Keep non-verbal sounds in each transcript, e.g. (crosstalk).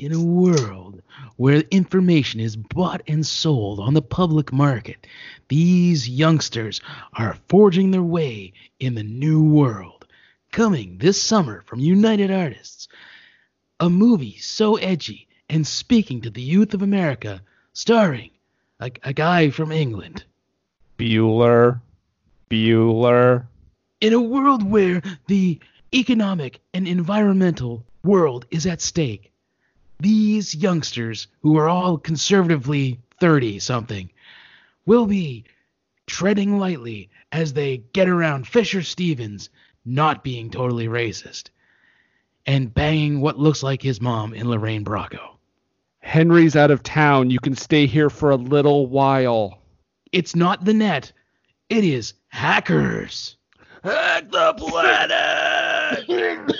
In a world where information is bought and sold on the public market, these youngsters are forging their way in the new world. Coming this summer from United Artists, a movie so edgy and speaking to the youth of America, starring a, a guy from England. Bueller. Bueller. In a world where the economic and environmental world is at stake, these youngsters, who are all conservatively 30 something, will be treading lightly as they get around Fisher Stevens not being totally racist and banging what looks like his mom in Lorraine Bracco. Henry's out of town. You can stay here for a little while. It's not the net, it is hackers. Hack the planet! (laughs)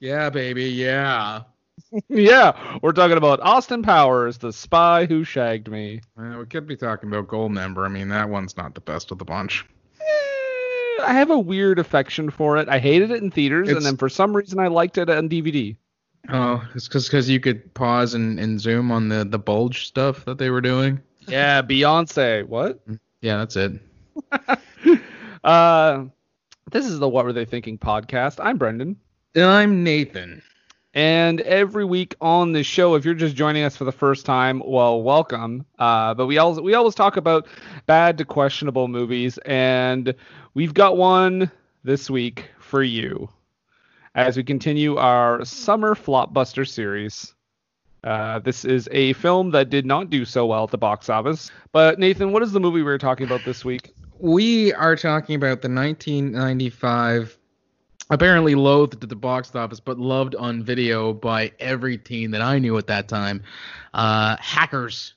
Yeah, baby, yeah. (laughs) yeah, we're talking about Austin Powers, the spy who shagged me. We could be talking about Goldmember. I mean, that one's not the best of the bunch. Eh, I have a weird affection for it. I hated it in theaters, and then for some reason I liked it on DVD. Oh, it's because you could pause and, and zoom on the, the bulge stuff that they were doing. Yeah, Beyonce. What? Yeah, that's it. (laughs) Uh, this is the What Were They Thinking podcast. I'm Brendan. I'm Nathan. And every week on this show, if you're just joining us for the first time, well, welcome. Uh, but we always we always talk about bad to questionable movies, and we've got one this week for you as we continue our summer flopbuster series. Uh, this is a film that did not do so well at the box office. But Nathan, what is the movie we're talking about this week? We are talking about the 1995, apparently loathed at the box office, but loved on video by every teen that I knew at that time. Uh, Hackers,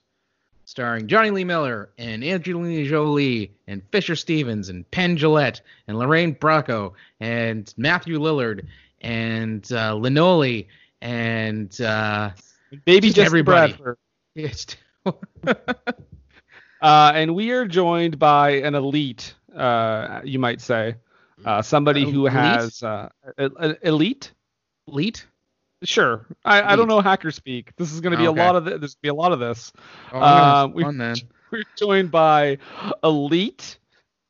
starring Jonny Lee Miller and Angelina Jolie and Fisher Stevens and Penn Jillette and Lorraine Bracco and Matthew Lillard and uh, Renoli and uh, Baby Just Jesse everybody. Bradford. (laughs) Uh, and we are joined by an elite, uh, you might say, uh, somebody who Elite? has uh, elite. Elite. Sure, I, I don't know hacker speak. This is going to be Okay. a lot of th- there's going to be a lot of this. Oh, Uh, we, (laughs) we're joined by elite.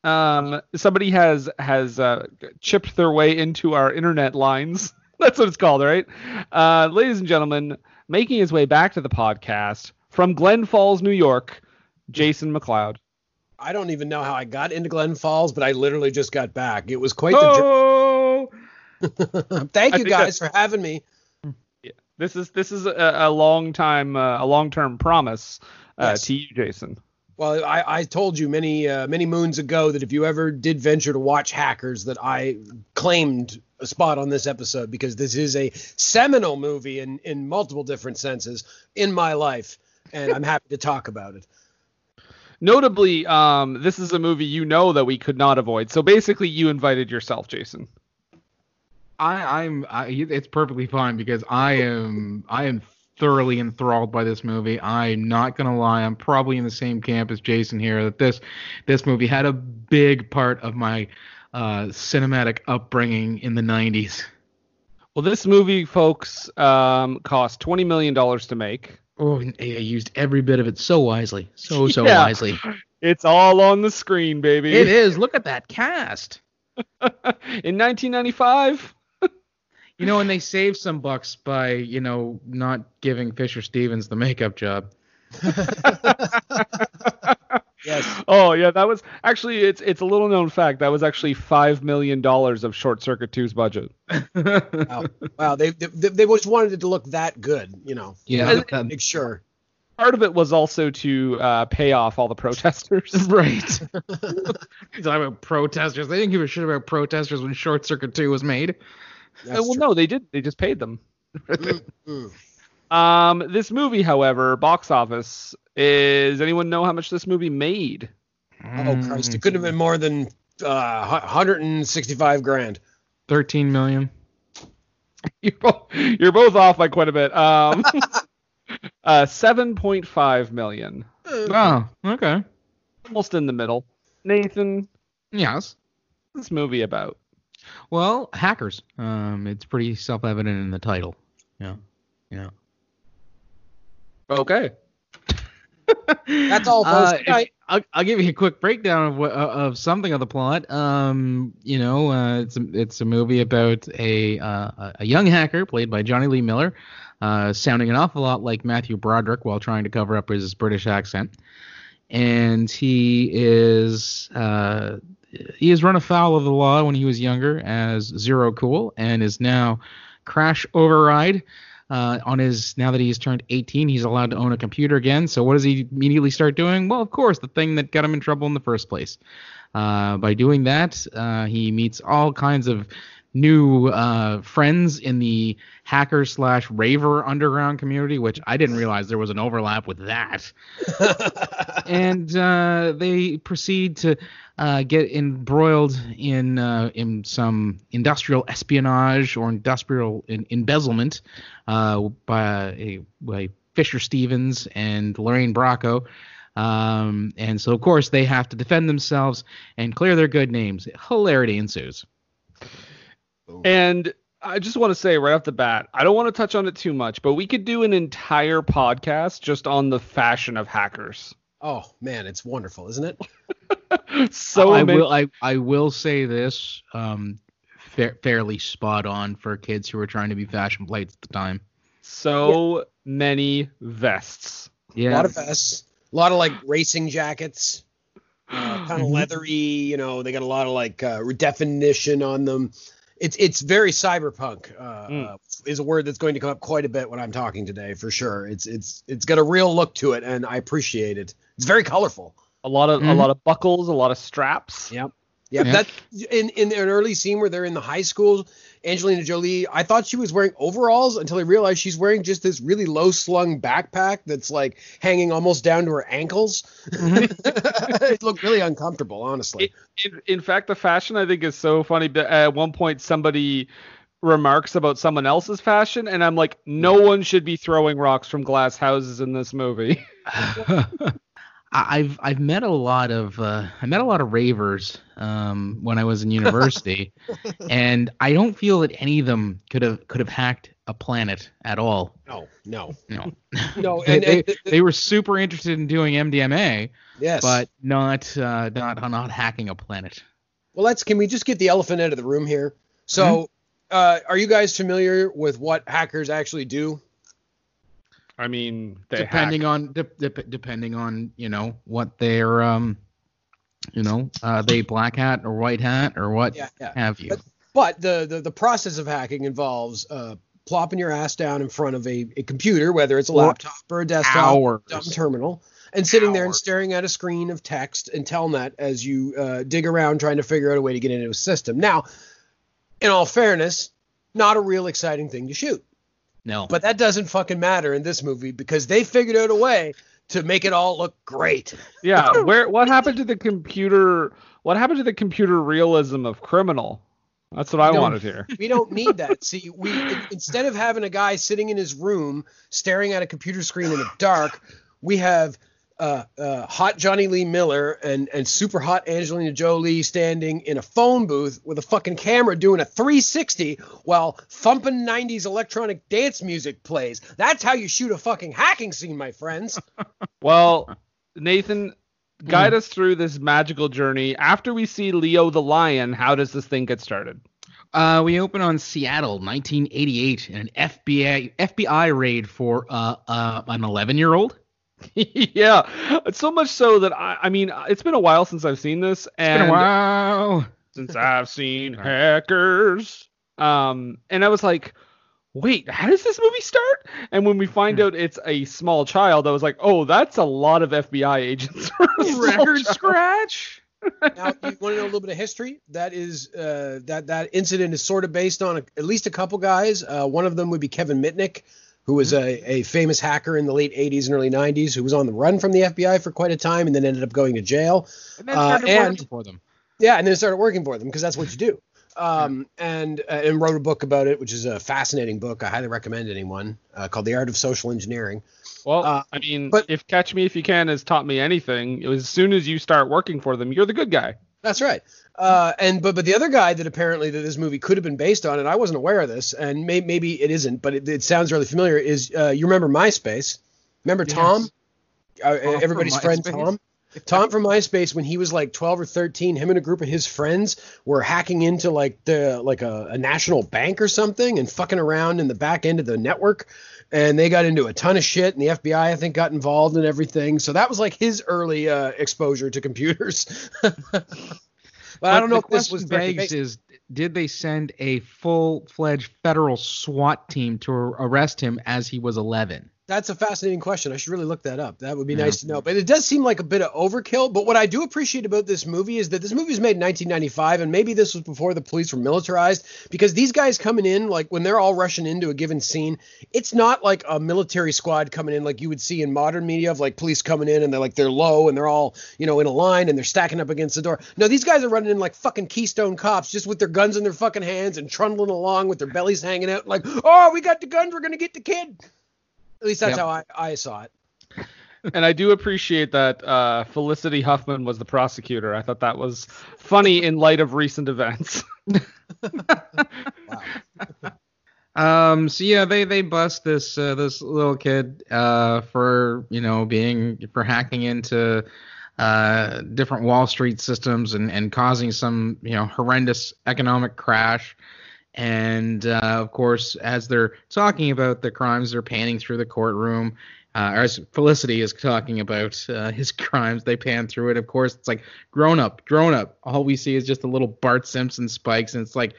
Um, somebody has has uh, chipped their way into our internet lines. (laughs) That's what it's called, right? Uh, ladies and gentlemen, making his way back to the podcast from Glens Falls, New York, Jason McLeod. I don't even know how I got into Glens Falls, but I literally just got back. It was quite the journey. Oh! (laughs) Thank I you guys for having me. This is this is a, a long time uh, a long term promise uh, Yes. to you, Jason. Well, I, I told you many uh, many moons ago that if you ever did venture to watch Hackers, that I claimed a spot on this episode because this is a seminal movie in in multiple different senses in my life, and I'm happy to talk about it. Notably, um, this is a movie you know that we could not avoid. So basically, you invited yourself, Jason. I, I'm. I, it's perfectly fine because I am. I am thoroughly enthralled by this movie. I'm not gonna lie. I'm probably in the same camp as Jason here. That this this movie had a big part of my uh, cinematic upbringing in the '90s. Well, this movie, folks, um, cost twenty million dollars to make. Oh, I used every bit of it so wisely. So, so (laughs) Yeah. wisely. It's all on the screen, baby. It is. Look at that cast. (laughs) In 1995. (laughs) You know, and they saved some bucks by you know not giving Fisher Stevens the makeup job. Yes. Oh yeah, that was actually it's it's a little known fact that was actually five million dollars of Short Circuit 2's budget. (laughs) Wow. Wow. They, they they just wanted it to look that good, you know. Yeah. Make sure. Part of it was also to uh, pay off all the protesters. (laughs) Right. (laughs) He's talking about protesters. They didn't give a shit about protesters when Short Circuit 2 was made. Uh, well, true. no, they did. They just paid them. Mm. Um, this movie, however, box office is anyone know how much this movie made? Oh Christ! It couldn't have been more than uh, 165 grand. 13 million. (laughs) You're both, you're both off by quite a bit. Um, (laughs) uh, seven point five million, Oh, okay. almost in the middle. Nathan, Yes. what's this movie about? Well, hackers. Um, it's pretty self-evident in the title. Yeah. Yeah. Okay. (laughs) That's all, folks. Uh, if- I'll, I'll give you a quick breakdown of uh, of something of the plot. Um, you know, uh, it's a, it's a movie about a uh, a young hacker played by Jonny Lee Miller, uh, sounding an awful lot like Matthew Broderick while trying to cover up his British accent, and he is uh, he has run afoul of the law when he was younger as Zero Cool and is now Crash Override. Uh, on his now that he's turned 18, he's allowed to own a computer again. So what does he immediately start doing? Well, of course, the thing that got him in trouble in the first place. Uh, by doing that, uh, he meets all kinds of new uh, friends in the hacker slash raver underground community, which I didn't realize there was an overlap with that. (laughs) and uh, they proceed to uh, get embroiled in uh, in some industrial espionage or industrial in, embezzlement uh, by, a, by Fisher Stevens and Lorraine Bracco. Um, and so, of course, they have to defend themselves and clear their good names. Hilarity ensues. And I just want to say right off the bat, I don't want to touch on it too much, but we could do an entire podcast just on the fashion of hackers. oh man, it's wonderful, isn't it? (laughs) so I many, will I, I will say this um, fa- fairly spot on for kids who were trying to be fashion plates at the time. so many vests. Yeah. A lot of vests, a lot of like racing jackets, uh, kind of Mhm. leathery. You know, they got a lot of like uh, definition on them. It's it's very cyberpunk. Uh, Mm. uh, is a word that's going to come up quite a bit when I'm talking today for sure. It's it's it's got a real look to it, and I appreciate it. It's very colorful. A lot of a Mhm. lot of buckles, a lot of straps. Yep. Yep. Yeah. That in in an early scene where they're in the high school, Angelina Jolie, I thought she was wearing overalls until I realized she's wearing just this really low slung backpack that's like hanging almost down to her ankles. Mm-hmm. (laughs) it looked really uncomfortable, honestly. In, in fact, the fashion I think is so funny. but At one point, somebody remarks about someone else's fashion, and I'm like, no one should be throwing rocks from glass houses in this movie. (laughs) (laughs) I- I've I've met a lot of uh, I met a lot of ravers um, when I was in university, (laughs) and I don't feel that any of them could have could have hacked a planet at all. no, no, No, no. they, (laughs) And, and they, they were super interested in doing MDMA, yes, but not uh, not not hacking a planet. well, let's. Can we just get the elephant out of the room here? So, uh, are you guys familiar with what hackers actually do? I mean, they depending hack. on de- dep depending on you know what their um you know uh they black hat or white hat or what Yeah, yeah. have you. But- But the, the the process of hacking involves uh, plopping your ass down in front of a, a computer, whether it's a For laptop or a desktop, hours. dumb terminal, and sitting there and staring at a screen of text and telnet as you uh, dig around trying to figure out a way to get into a system. Now, in all fairness, not a real exciting thing to shoot, no, but that doesn't fucking matter in this movie because they figured out a way to make it all look great. Yeah, (laughs) where what happened to the computer? What happened to the computer realism of Criminal? That's what I No. wanted here. We don't need (laughs) that. See, we instead of having a guy sitting in his room staring at a computer screen in the dark, we have uh, uh, hot Jonny Lee Miller and and super hot Angelina Jolie standing in a phone booth with a fucking camera doing a 360 while thumping 90s electronic dance music plays. That's how you shoot a fucking hacking scene, my friends. (laughs) Well, Nathan, guide us through this magical journey. After we see Leo the lion, how does this thing get started? Uh, we open on Seattle, 1988, in an FBI FBI raid for uh, uh an 11 year old. (laughs) yeah, it's so much so that I, I mean, it's been a while since I've seen this, and Been a while. (laughs) since I've seen hackers. Um, and I was like, wait, how does this movie start? And when we find out it's a small child, I was like, oh, that's a lot of FBI agents. for a small Record scratch. (laughs) now, you want to know a little bit of history? That is uh, that that incident is sort of based on a, at least a couple guys. Uh, one of them would be Kevin Mitnick, who was a, a famous hacker in the late 80s and early 90s, who was on the run from the FBI for quite a time and then ended up going to jail. And then Uh, and- working for them. Yeah, and then started working for them because that's what you do. Um, and uh, and wrote a book about it, which is a fascinating book. I highly recommend anyone uh, called The Art of Social Engineering. Well, Uh, I mean, but- if Catch Me If You Can has taught me anything, it was as soon as you start working for them, you're the good guy. That's right. Uh, and but but the other guy that apparently that this movie could have been based on, and I wasn't aware of this, and may, maybe it isn't, but it, it sounds really familiar. Is uh, you remember MySpace? Remember Tom? Uh, everybody's friend Tom. Tom from MySpace, when he was like 12 or 13, him and a group of his friends were hacking into like the like a, a national bank or something and fucking around in the back end of the network. And they got into a ton of shit, and the FBI I think got involved and everything. So that was like his early uh, exposure to computers. (laughs) but, I don't know if this was begs is did they send a full-fledged federal SWAT team to arrest him as he was 11? That's a fascinating question. I should really look that up. That would be Yeah. nice to know. But it does seem like a bit of overkill. But what I do appreciate about this movie is that this movie was made in 1995, and maybe this was before the police were militarized. Because these guys coming in, like when they're all rushing into a given scene, it's not like a military squad coming in like you would see in modern media of like police coming in and they're like they're low and they're all you know in a line and they're stacking up against the door. No, these guys are running in like fucking Keystone cops, just with their guns in their fucking hands and trundling along with their bellies hanging out, like oh we got the guns, we're gonna get the kid. At least that's Yep. how I, I saw it. And I do appreciate that uh, Felicity Huffman was the prosecutor. I thought that was funny in light of recent events. (laughs) Um. So yeah, they they bust this uh, this little kid uh for you know being for hacking into uh different Wall Street systems and and causing some you know horrendous economic crash. And uh, of course, as they're talking about the crimes, they're panning through the courtroom. Uh, or as Felicity is talking about uh, (laughs) his crimes, they pan through it. Of course, it's like grown up, grown up. All we see is just a little Bart Simpson spikes, and it's like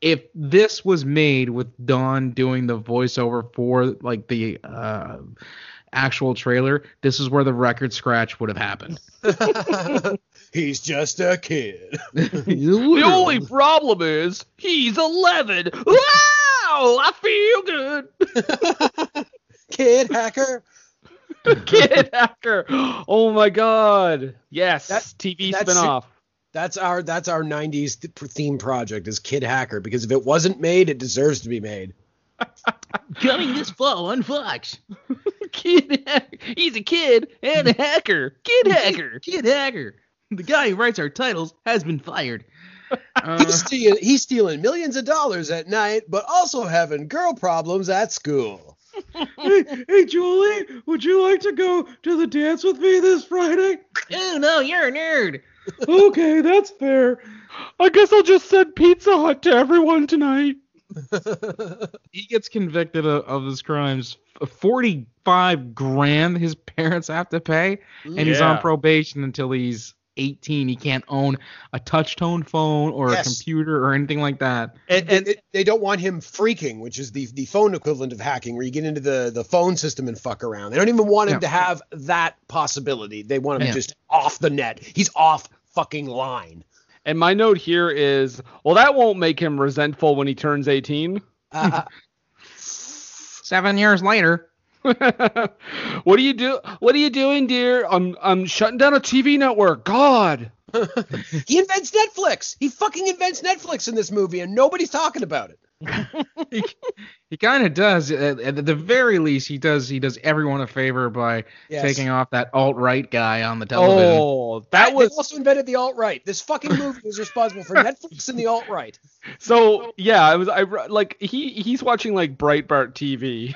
if this was made with Don doing the voiceover for like the uh, actual trailer, this is where the record scratch would have happened. (laughs) (laughs) He's just a kid. (laughs) the only problem is he's 11. Wow, I feel good. (laughs) kid hacker. (laughs) Kid hacker. Oh my god. Yes. That- TV that's spinoff. That's our that's our 90s th- theme project is Kid Hacker because if it wasn't made, it deserves to be made. Coming this fall on Fox. Kid hacker. He's a kid and a hacker. Kid hacker. Kid Hacker. (laughs) The guy who writes our titles has been fired. (laughs) Uh, He's stealing he's stealing millions of dollars at night, but also having girl problems at school. (laughs) hey, hey, Julie, would you like to go to the dance with me this Friday? Oh no, you're a nerd. okay, that's fair. I guess I'll just send Pizza Hut to everyone tonight. He gets convicted of, of his crimes. Forty-five grand his parents have to pay, and he's on probation until he's 18. He can't own a touch-tone phone or Yes. a computer or anything like that. And, And it, they don't want him phreaking, which is the the phone equivalent of hacking, where you get into the the phone system and fuck around. They don't even want him Yeah. to have that possibility. They want him Yeah. just off the net. He's off fucking line. and my note here is, well, that won't make him resentful when he turns 18. Uh, (laughs) Seven years later, (laughs) what do you do? What are you doing, dear? I'm I'm shutting down a TV network. God. (laughs) he invents Netflix. He fucking invents Netflix in this movie, and nobody's talking about it. (laughs) he, he kind of does. At, at the very least, he does. He does everyone a favor by Yes. taking off that alt right guy on the oh, television. Oh, That that was they also invented the alt right. This fucking movie was responsible for Netflix and the alt right. so. Yeah, I was. I like he he's watching like Breitbart TV.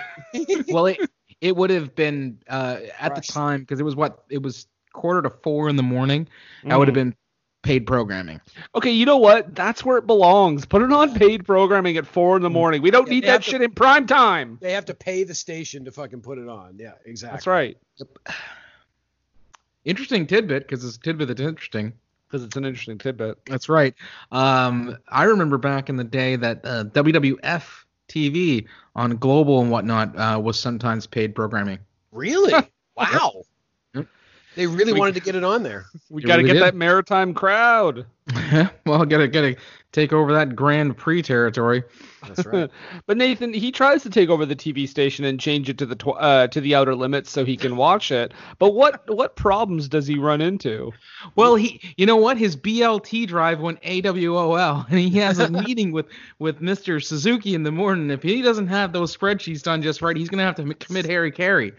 well, it it would have been uh, at Crushed. the time because it was what it was quarter to four in the morning. That would have been paid programming. Okay, you know what? That's where it belongs. Put it on paid programming at four in the morning. We don't Yeah, need that have to- shit in prime time. They have to pay the station to fucking put it on. Yeah, exactly. That's right. (sighs) Interesting tidbit because it's a tidbit that's interesting. Because it's an interesting tidbit. That's right. Um, I remember back in the day that uh, WWF TV on Global and whatnot uh, was sometimes paid programming. Really? (laughs) wow. Yep. They really We- wanted to get it on there. (laughs) We It got to really get did. that maritime crowd. (laughs) well, gotta gotta take over that Grand Prix territory. That's right. (laughs) But Nathan, he tries to take over the TV station and change it to the tw- uh, to the outer limits so he can watch it. But what what problems does he run into? Well, he, you know what? His BLT drive went AWOL, and he has a meeting with with Mr. Suzuki in the morning. If he doesn't have those spreadsheets done just right, he's gonna have to commit Harry Caray.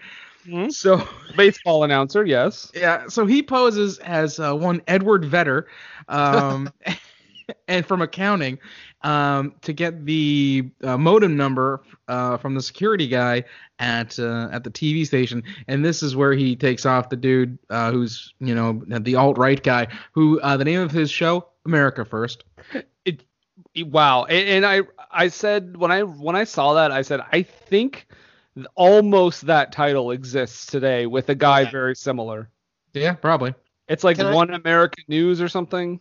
Hmm? So (laughs) Baseball announcer, yes. yeah, so he poses as uh, one Edward Vedder, um, (laughs) and from accounting, um, to get the uh, modem number uh, from the security guy at uh, at the TV station, and this is where he takes off the dude uh, who's you know the alt right guy, who uh, the name of his show America First. (laughs) Wow. And, and I I said when I when I saw that I said I think th- almost that title exists today with a guy Yeah. very similar. Yeah, probably. It's like Can I- One American News or something.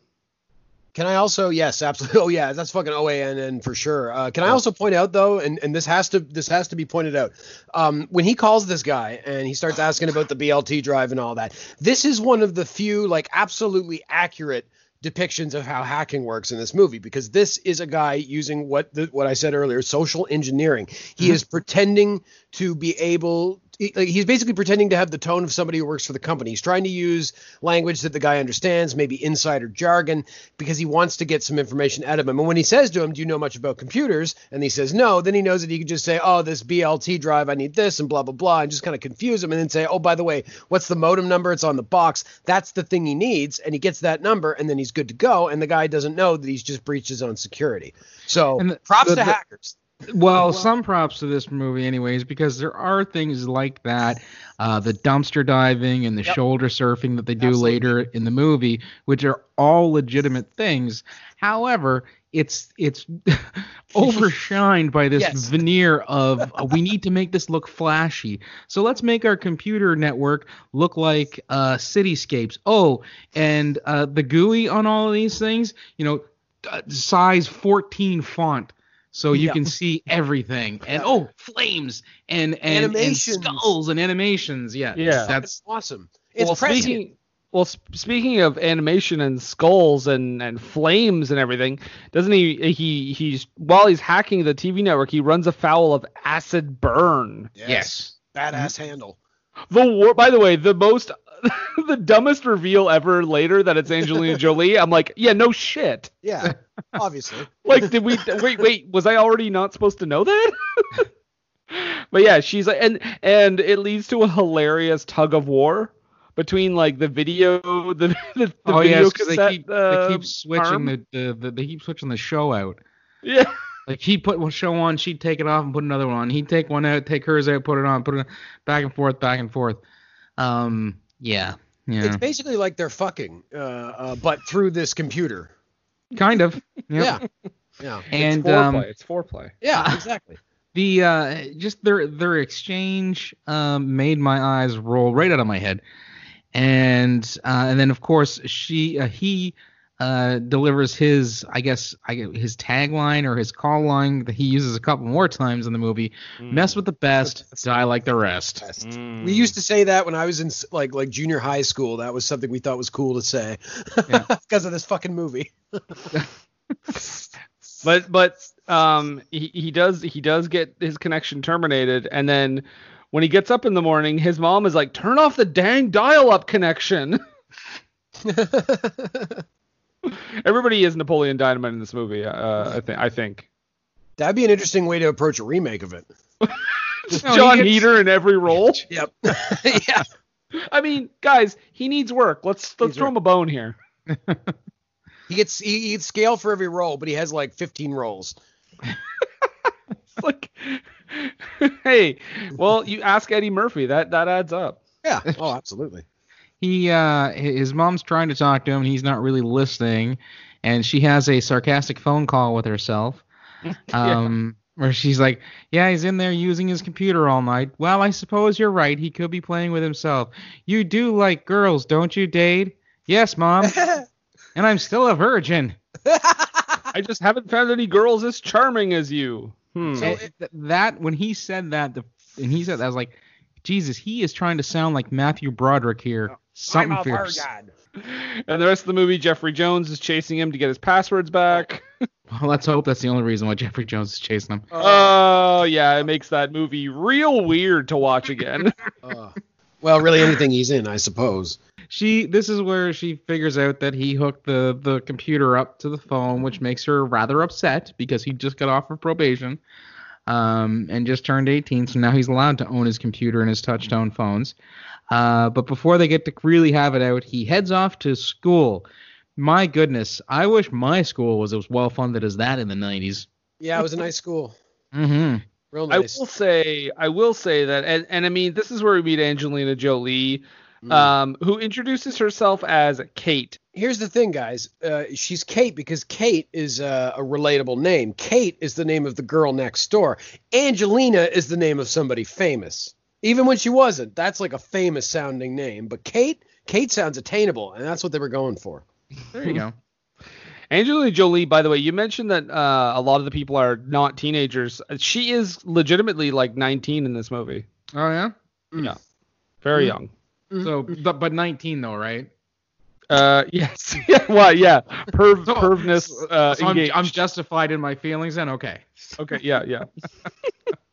Can I also yes, absolutely. (laughs) Oh yeah, that's fucking OANN for sure. Uh, can I also point out though, and, and this has to this has to be pointed out, um, when he calls this guy and he starts asking about the BLT drive and all that, this is one of the few like absolutely accurate depictions of how hacking works in this movie because this is a guy using what the, what I said earlier, social engineering. He mm-hmm. is pretending to be able. He's basically pretending to have the tone of somebody who works for the company. He's trying to use language that the guy understands, maybe insider jargon, because he wants to get some information out of him. And when he says to him, "Do you know much about computers?" and he says no, then he knows that he can just say, "Oh, this BLT drive, I need this," and blah blah blah, and just kind of confuse him, and then say, "Oh, by the way, what's the modem number? It's on the box. That's the thing he needs," and he gets that number, and then he's good to go. And the guy doesn't know that he's just breached his own security. So the- props the- to the- hackers. Well, some props to this movie, anyways, because there are things like that, uh, the dumpster diving and the Yep. shoulder surfing that they do Absolutely. later in the movie, which are all legitimate things. However, it's it's (laughs) overshined by this Yes. veneer of uh, we need to make this look flashy. So let's make our computer network look like uh, cityscapes. Oh, and uh, the GUI on all of these things, you know, uh, size 14 font so you Yeah. can see everything and oh flames and and, and skulls and animations yeah Yeah. that's awesome. It's well, prescient. speaking well, sp- speaking of animation and skulls and, and flames and everything, doesn't he? He he's while he's hacking the TV network, he runs afoul of acid burn. yes Badass mm-hmm. handle. The war. By the way, the most, (laughs) the dumbest reveal ever later that it's Angelina (laughs) Jolie. I'm like, yeah, no shit. Yeah, (laughs) obviously. Like, did we? wait, wait. Was I already not supposed to know that? but yeah, she's like, and and it leads to a hilarious tug of war between like the video, the the, the oh video yes 'cause cassette. they keep uh, they keep switching the, the, the they keep switching the show out Yeah. like he'd put one show on she'd take it off and put another one on he'd take one out take hers out put it on put it on, back and forth back and forth um yeah yeah It's basically like they're fucking, uh, uh, but through this computer. kind of (laughs) Yeah. Yep. Yeah. and it's foreplay. um it's foreplay. Yeah. (laughs) Exactly. the uh just their their exchange um made my eyes roll right out of my head and uh and then of course she uh, he uh delivers his i guess i gue- his tagline or his call line that he uses a couple more times in the movie mess with the best die like the rest Mm. We used to say that when I was in like like junior high school. That was something we thought was cool to say Yeah. (laughs) because of this fucking movie. (laughs) but but um he, he does he does get his connection terminated and then when he gets up in the morning his mom is like turn off the dang dial-up connection (laughs) everybody is napoleon dynamite in this movie uh i think i think That'd be an interesting way to approach a remake of it. (laughs) No, john he gets- Heder in every role (laughs) Yep. (laughs) yeah. i mean guys he needs work let's let's Needs throw work. him a bone here He gets he, he gets scale for every role, but he has like 15 roles. It's like hey well you ask eddie murphy that that adds up Yeah. Oh, absolutely. He uh his mom's trying to talk to him and he's not really listening and she has a sarcastic phone call with herself (laughs) um where she's like yeah he's in there using his computer all night well i suppose you're right he could be playing with himself you do like girls don't you dade yes mom (laughs) and i'm still a virgin (laughs) I just haven't found any girls as charming as you. Hmm. So And th- that when he said that, the, and he said that, I was like, Jesus, he is trying to sound like Matthew Broderick here. Something I'm a fierce. virgin. and the rest of the movie, Jeffrey Jones is chasing him to get his passwords back. (laughs) Well, let's hope that's the only reason why Jeffrey Jones is chasing him. Oh yeah, it makes that movie real weird to watch again. (laughs) Uh, well, really anything he's in, I suppose. She, this is where she figures out that he hooked the the computer up to the phone, which makes her rather upset because he just got off of probation, um, and just turned 18, so now he's allowed to own his computer and his touchtone phones. Uh, but before they get to really have it out, he heads off to school. My goodness, I wish my school was as well funded as that in the 90s. Yeah, it was a nice school. Mm-hmm. Real I will say, I will say that, and, and I mean, this is where we meet Angelina Jolie, Mm. um, who introduces herself as Kate. Here's the thing, guys. Uh, she's Kate because Kate is uh, a relatable name. Kate is the name of the girl next door. Angelina is the name of somebody famous. Even when she wasn't, that's like a famous sounding name. But Kate, Kate sounds attainable, and that's what they were going for. There you go. Angelina Jolie, by the way, you mentioned that uh, a lot of the people are not teenagers. She is legitimately like 19 in this movie. Oh yeah. Yeah, very Mhm. young. So, but, but 19 though, right? Uh, (laughs) yes. yeah. (laughs) Well, yeah. Perv, So- pervness. Uh, so I'm. I'm justified in my feelings then. Okay. Okay, yeah, yeah. (laughs)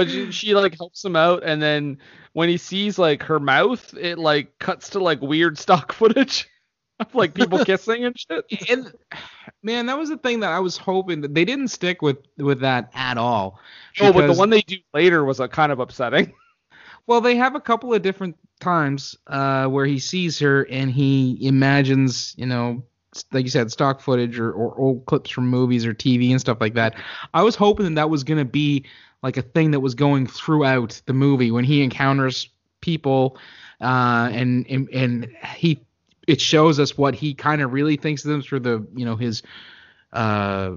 but she, she like helps him out, and then when he sees like her mouth, it like cuts to like weird stock (laughs) footage of like people (laughs) kissing and shit. and man, that was the thing that I was hoping that they didn't stick with with that at all. Oh, but the one they do later was uh, kind of upsetting. (laughs) well, they have a couple of different times uh, where he sees her and he imagines, you know, like you said, stock footage or, or old clips from movies or TV and stuff like that. I was hoping that, that was gonna be like a thing that was going throughout the movie when he encounters people uh, and, and and he it shows us what he kind of really thinks of them through the you know his uh,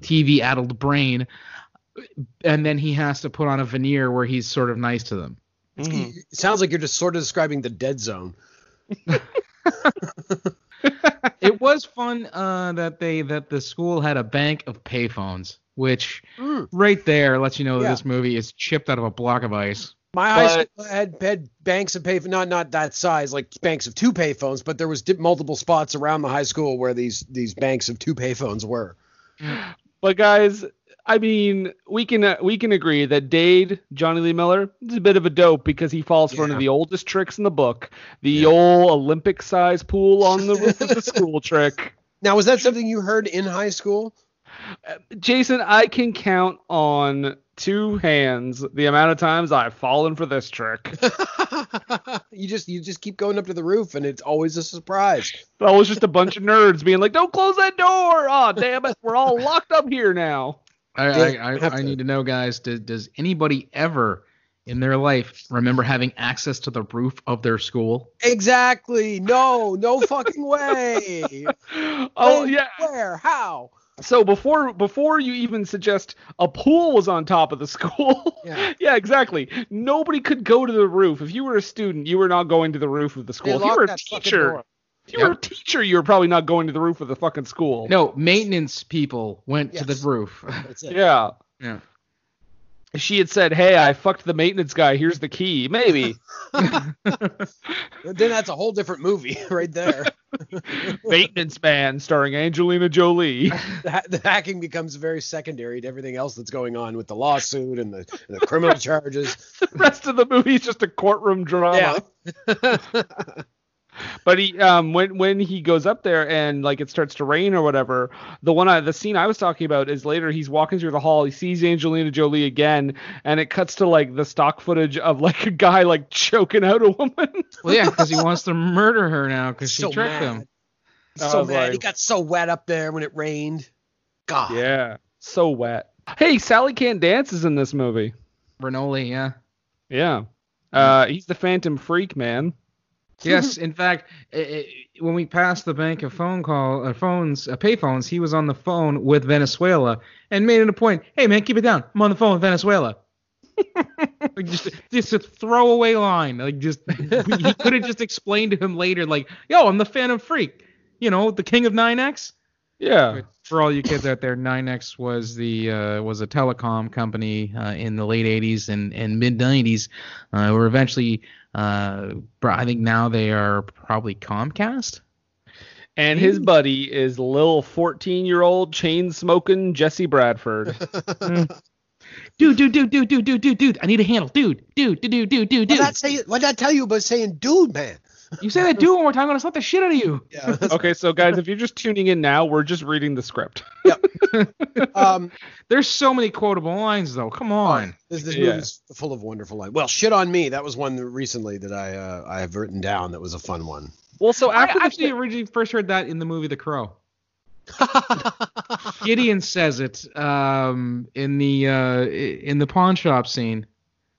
TV addled brain, and then he has to put on a veneer where he's sort of nice to them. Mm-hmm. It sounds like you're just sort of describing the dead zone. (laughs) (laughs) it was fun uh, that they that the school had a bank of payphones, which Mm. right there lets you know that this movie is chipped out of a block of ice. My high But- school had, had banks of pay not not that size like banks of two payphones, but there was di- multiple spots around the high school where these these banks of two payphones were. (gasps) But guys, I mean, we can uh, we can agree that Dade Jonny Lee Miller is a bit of a dope because he falls for one of the oldest tricks in the book, the old Olympic size pool on the roof of the (laughs) school trick. Now, was that something you heard in high school? Jason, I can count on two hands the amount of times I've fallen for this trick. (laughs) you just you just keep going up to the roof, and it's always a surprise. That was just a bunch of nerds being like, "Don't close that door!" Oh, damn it, we're all locked up here now. I Yeah, I, I, I to- need to know, guys. Does, does anybody ever in their life remember having access to the roof of their school? Exactly. No, no fucking way. (laughs) Oh When, yeah. Where? How? So before before you even suggest a pool was on top of the school, (laughs) Yeah. yeah, exactly. Nobody could go to the roof. If you were a student, you were not going to the roof of the They school. If you were a teacher, if you were a teacher, you were probably not going to the roof of the fucking school. No, maintenance people went to the roof. That's it. Yeah. Yeah. If She had said, "Hey, I fucked the maintenance guy. Here's the key." Maybe. (laughs) Then that's a whole different movie (laughs) right there. (laughs) maintenance man starring Angelina Jolie. the, ha- the hacking becomes very secondary to everything else that's going on with the lawsuit and the, and the criminal charges. the rest of the movie is just a courtroom drama. Yeah. But he um when when he goes up there and like it starts to rain or whatever, the one I, the scene I was talking about is later he's walking through the hall, he sees Angelina Jolie again, and it cuts to like the stock footage of like a guy like choking out a woman. well, yeah, because he (laughs) wants to murder her now because she so tricked mad. him. He's I so was mad. He got so wet up there when it rained. God. yeah. So wet. Hey, Sally Can't Dance is in this movie. Bernoulli, yeah. Yeah. Uh he's the Phantom Phreak, man. Yes, (laughs) in fact, i i when we passed the bank of phone call uh, phones, uh, payphones, he was on the phone with Venezuela and made it a point. Hey man, keep it down. I'm on the phone with Venezuela. (laughs) like just, just a throwaway line. Like just (laughs) he could have just explained to him later, like, "Yo, I'm the Phantom Phreak. You know, the King of NYNEX." Yeah. for all you kids out there, NYNEX was the uh, was a telecom company uh, in the late 80s and, and mid 90s. Uh, were eventually, uh, I think now they are probably Comcast. And his buddy is Lil 14 year old chain smoking Jesse Bradford. (laughs) Dude, dude, dude, dude, dude, dude, dude, dude. I need a handle. Dude, dude, dude, dude, dude, dude, What dude. that say? What that tell you about saying, dude, man? You say that dude one more time, I'm gonna slap the shit out of you. Yeah. (laughs) okay, so guys, if you're just tuning in now, we're just reading the script. (laughs) um, There's so many quotable lines though. Come on. this, this Yeah. movie's full of wonderful lines. Well, shit on me. That was one recently that I uh, I have written down. That was a fun one. Well, so I after the actually originally first heard that in the movie The Crow. (laughs) Gideon says it um, in the uh, in the pawn shop scene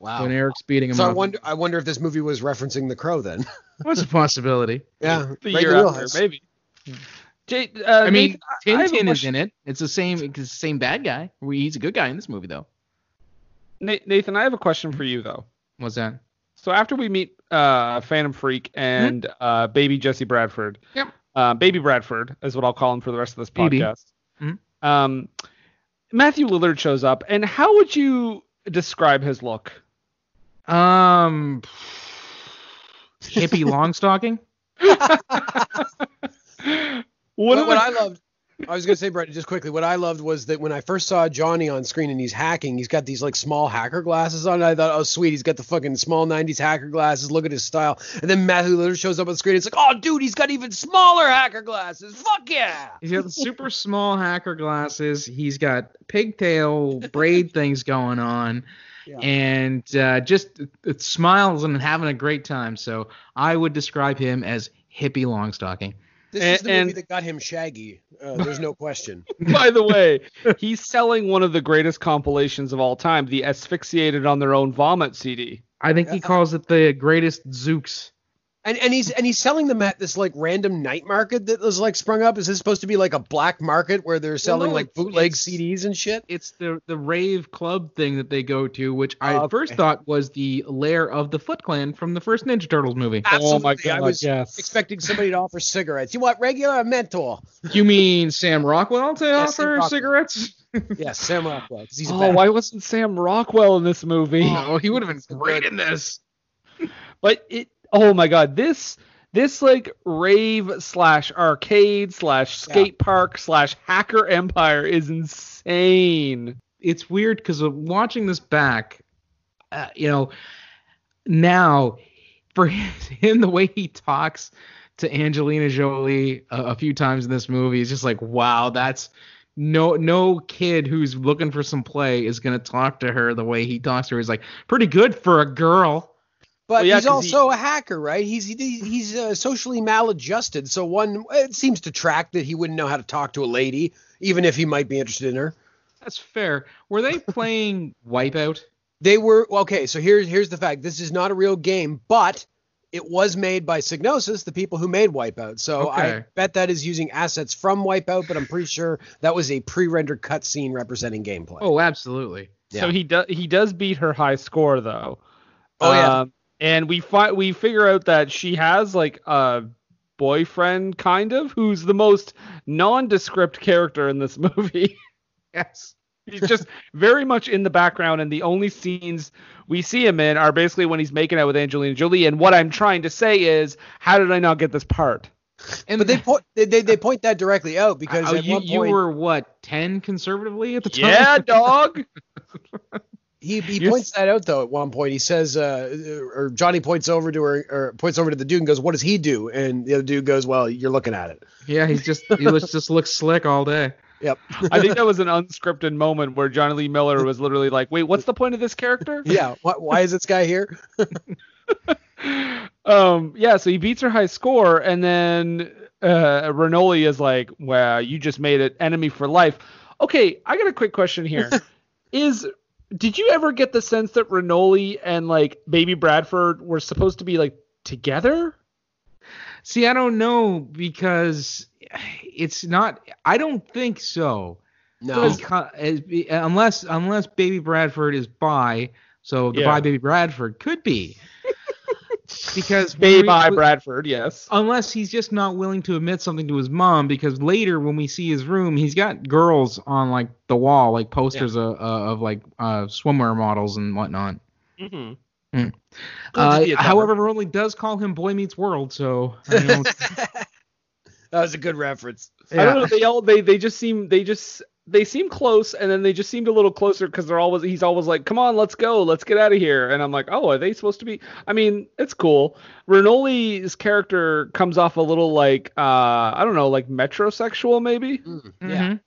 Wow. when Eric's beating him So I wonder I wonder if this movie was referencing The Crow then. (laughs) What's a possibility? yeah. the right year the after, maybe. Jay, uh, I mean, Nathan, I have a Tintin is question- in it. It's the same. It's the same bad guy. He's a good guy in this movie though. Nathan, I have a question for you though. What's that? So after we meet uh, Phantom Phreak and uh, Baby Jesse Bradford, Yep. uh, Baby Bradford is what I'll call him for the rest of this Baby. podcast. Mhm. Um, Matthew Lillard shows up, and how would you describe his look? Um, hippie (laughs) long stocking. (laughs) What, What, what the- I loved, I was gonna say, Brett, just quickly, what I loved was that when I first saw Jonny on screen and he's hacking, he's got these like small hacker glasses on. I thought, oh sweet, he's got the fucking small '90s hacker glasses. Look at his style. And then Matthew Lillard shows up on the screen. It's like, oh dude, he's got even smaller hacker glasses. Fuck yeah. He's got super small hacker glasses. He's got pigtail braid things going on. Yeah. And uh, just it smiles and having a great time. So I would describe him as hippie long stocking. This And- is the movie and- that got him Shaggy. Uh, there's no question. (laughs) By the way, (laughs) he's selling one of the greatest compilations of all time, the Asphyxiated on Their Own Vomit CD. I think he calls it the greatest Zooks. And and he's and he's selling them at this like random night market that was like sprung up. Is this supposed to be like a black market where they're selling no, like bootleg CDs and shit? It's the the rave club thing that they go to, which I Oh, at first thought was the lair of the Foot Clan from the first Ninja Turtles movie. Oh my Absolutely. I God, was yes. expecting somebody to offer cigarettes. You want regular or menthol? You mean Sam Rockwell to Yes, offer Rockwell. cigarettes? (laughs) Yes, Sam Rockwell. he's Oh, bad- why wasn't Sam Rockwell in this movie? Oh, he would have been great in this. But it, oh my god, this this like rave slash arcade slash skate park slash hacker empire is insane. It's weird because watching this back, uh, you know, now for (laughs) him the way he talks to Angelina Jolie a, a few times in this movie is just like, wow, that's no no kid who's looking for some play is gonna talk to her the way he talks to her. He's like pretty good for a girl. But Well, yeah, he's 'cause he- also a hacker, right? He's he, he's uh, socially maladjusted, so one it seems to track that he wouldn't know how to talk to a lady, even if he might be interested in her. That's fair. Were they (laughs) playing Wipeout? They were okay. So here's here's the fact: this is not a real game, but it was made by Psygnosis, the people who made Wipeout. So I bet that is using assets from Wipeout, but I'm pretty sure that was a pre-rendered cutscene representing gameplay. Oh, absolutely. Yeah. So he does he does beat her high score though. Oh, yeah. Um, and we find we figure out that she has like a boyfriend kind of who's the most nondescript character in this (laughs) movie. Yes. He's just very much in the background, and the only scenes we see him in are basically when he's making out with Angelina Jolie. And what I'm trying to say is, how did I not get this part? And But they point they, they, they point that directly out because Oh, at you, one you were what ten conservatively at the time? Yeah, dog. (laughs) he, he You're points that out though at one point. He says uh, or Jonny points over to her or points over to the dude and goes, "What does he do?" And the other dude goes, "Well, you're looking at it." Yeah, he's just he looks just looks slick all day. Yep. I think that was an unscripted moment where Jonny Lee Miller was literally like, "Wait, what's the point of this character?" (laughs) yeah. Why, why is this guy here? (laughs) um, yeah. So he beats her high score, and then uh, Renoli is like, "Well, you just made it enemy for life." Okay, I got a quick question here. (laughs) is did you ever get the sense that Renoli and like Baby Bradford were supposed to be like together? See, I don't know because it's not. I don't think so. No. Because, uh, unless unless Baby Bradford is by, so the Yeah. bi Baby Bradford could be. Because when Babe we- by Bradford, yes. unless he's just not willing to admit something to his mom because later when we see his room he's got girls on like the wall like posters of, uh, of like uh, swimwear models and whatnot Mm-hmm. uh, be a cover. however Rowley does call him boy meets world so I (laughs) that was a good reference. I don't know. They all they they just seem they just they seem close, and then they just seemed a little closer because they're always he's always like, "Come on, let's go, let's get out of here," and I'm like, "Oh, are they supposed to be?" I mean, it's cool. Renoli's character comes off a little like uh I don't know, like metrosexual maybe. Mm, Mhm. Yeah.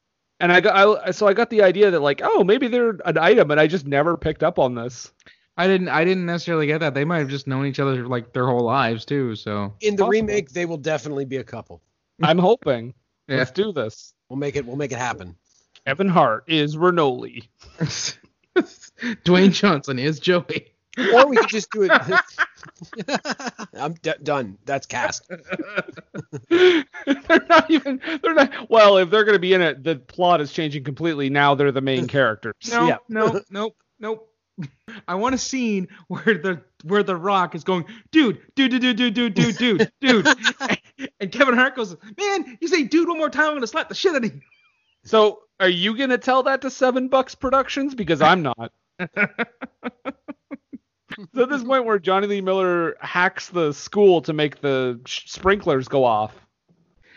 And I got I, so I got the idea that like, oh, maybe they're an item, and I just never picked up on this. I didn't I didn't necessarily get that they might have just known each other like their whole lives too so In the Possible. remake, they will definitely be a couple. I'm hoping. Yeah. Let's do this. We'll make it. We'll make it happen. Kevin Hart is Renoli. (laughs) Dwayne Johnson is Joey Or we could just do it. (laughs) I'm d- done. That's cast. (laughs) they're not even they're not well if they're going to be in it the plot is changing completely now they're the main characters No, Yeah. no, nope, nope. I want a scene where the where the Rock is going, dude, dude, dude, dude, dude, dude, dude, dude, dude, and Kevin Hart goes, man, you say dude one more time, I'm gonna slap the shit out of you. So are you going to tell that to seven bucks productions? Because i'm not. (laughs) So at this point where jonny lee miller hacks the school to make the sh- sprinklers go off.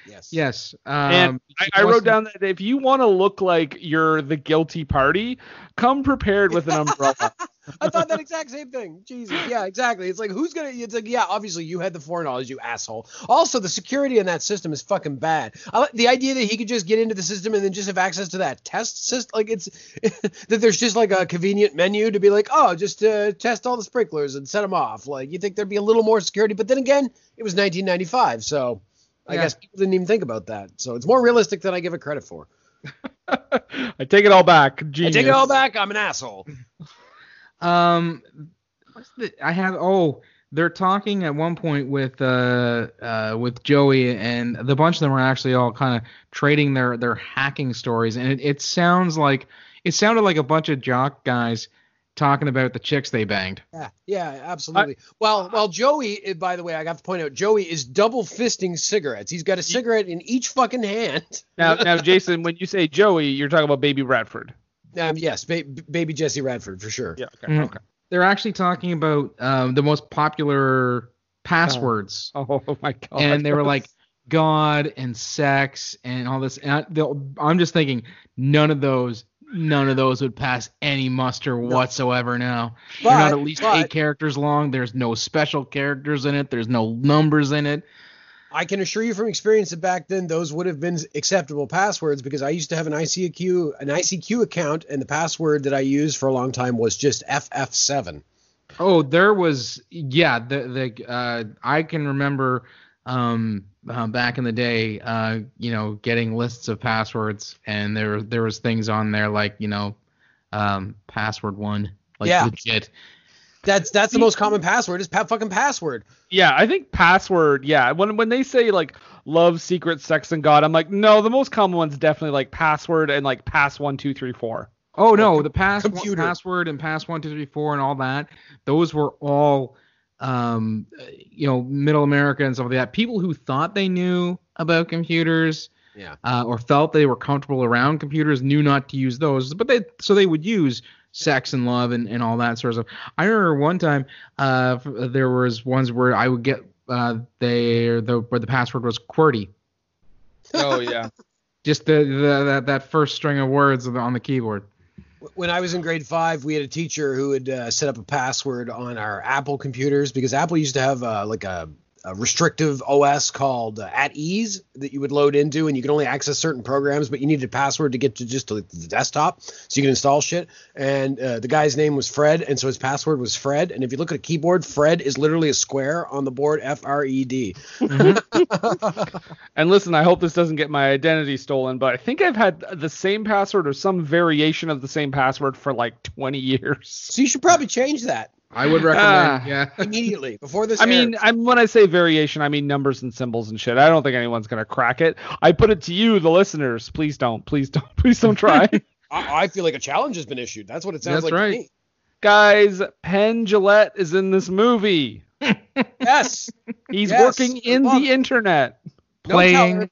Yes. Yes, and um, I, I wrote down that if you want to look like you're the guilty party come prepared with an umbrella (laughs) I thought that exact same thing. Jesus. Yeah, exactly. It's like who's gonna? It's like yeah, obviously you had the foreknowledge, you asshole. Also, the security in that system is fucking bad. I the idea that he could just get into the system and then just have access to that test system. Like it's (laughs) that there's just like a convenient menu to be like, oh, just uh, test all the sprinklers and set them off. Like you think there'd be a little more security, but then again, it was 1995, so I Yeah. guess people didn't even think about that. So it's more realistic than I give it credit for. (laughs) i take it all back Genius. I take it all back. I'm an asshole. (laughs) Um, what's the? I have. Oh, they're talking at one point with uh uh with Joey, and the bunch of them are actually all kind of trading their their hacking stories, and it, it sounds like it sounded like a bunch of jock guys talking about the chicks they banged. Yeah, yeah, absolutely. well, well, Joey, eh, by the way, I got to point out, Joey is double fisting cigarettes. He's got a cigarette in each fucking hand. now now (laughs) jason when you say joey you're talking about baby bradford Um, yes, ba- baby Jesse Bradford for sure. yeah okay Mhm. okay They're actually talking about um, the most popular passwords, oh my god and they were like God and sex and all this. And I, I'm just thinking, none of those, none of those would pass any muster whatsoever. Now they're not at least but- eight characters long. There's no special characters in it. There's no numbers in it. I can assure you from experience that back then those would have been acceptable passwords because I used to have an ICQ an ICQ account and the password that I used for a long time was just FF7. Oh, there was yeah. The the uh, I can remember um, uh, back in the day, uh, you know, getting lists of passwords, and there there was things on there like you know, um, password one, like Yeah. legit. That's that's the most common password is pa- fucking password. Yeah, I think password. Yeah, when when they say like love, secret, sex, and God, I'm like, no, the most common one's definitely like password and like pass one, two, three, four. Oh no, the pass computer. password and pass one two three four and all that. Those were all, um, you know, middle America and stuff like that. People who thought they knew about computers, Yeah. uh, or felt they were comfortable around computers, knew not to use those. But they so they would use sex and love and, and all that sort of stuff. I remember one time, uh, there was ones where I would get uh, they the where the password was QWERTY. Oh (laughs) yeah. Just the, the that that first string of words on the, on the keyboard. when I was in grade five, we had a teacher who would uh, set up a password on our Apple computers because Apple used to have uh, like a, a restrictive OS called uh, At Ease that you would load into, and you could only access certain programs, but you needed a password to get to just to the desktop so you could install shit. And uh, the guy's name was Fred, and so his password was Fred. And if you look at a keyboard, Fred is literally a square on the board, F R E D. (laughs) And listen, I hope this doesn't get my identity stolen, but I think I've had the same password or some variation of the same password for like 20 years. So you should probably change that I would recommend. Ah. yeah. (laughs) immediately before this. I mean. I'm when I say variation, I mean numbers and symbols and shit. I don't think anyone's gonna crack it. I put it to you, the listeners. Please don't. Please don't. (laughs) Please don't try. (laughs) I, I feel like a challenge has been issued. That's what it sounds That's like. to right. me. Guys, Penn Jillette is in this movie. Yes. He's Yes, working in love the internet. Playing color.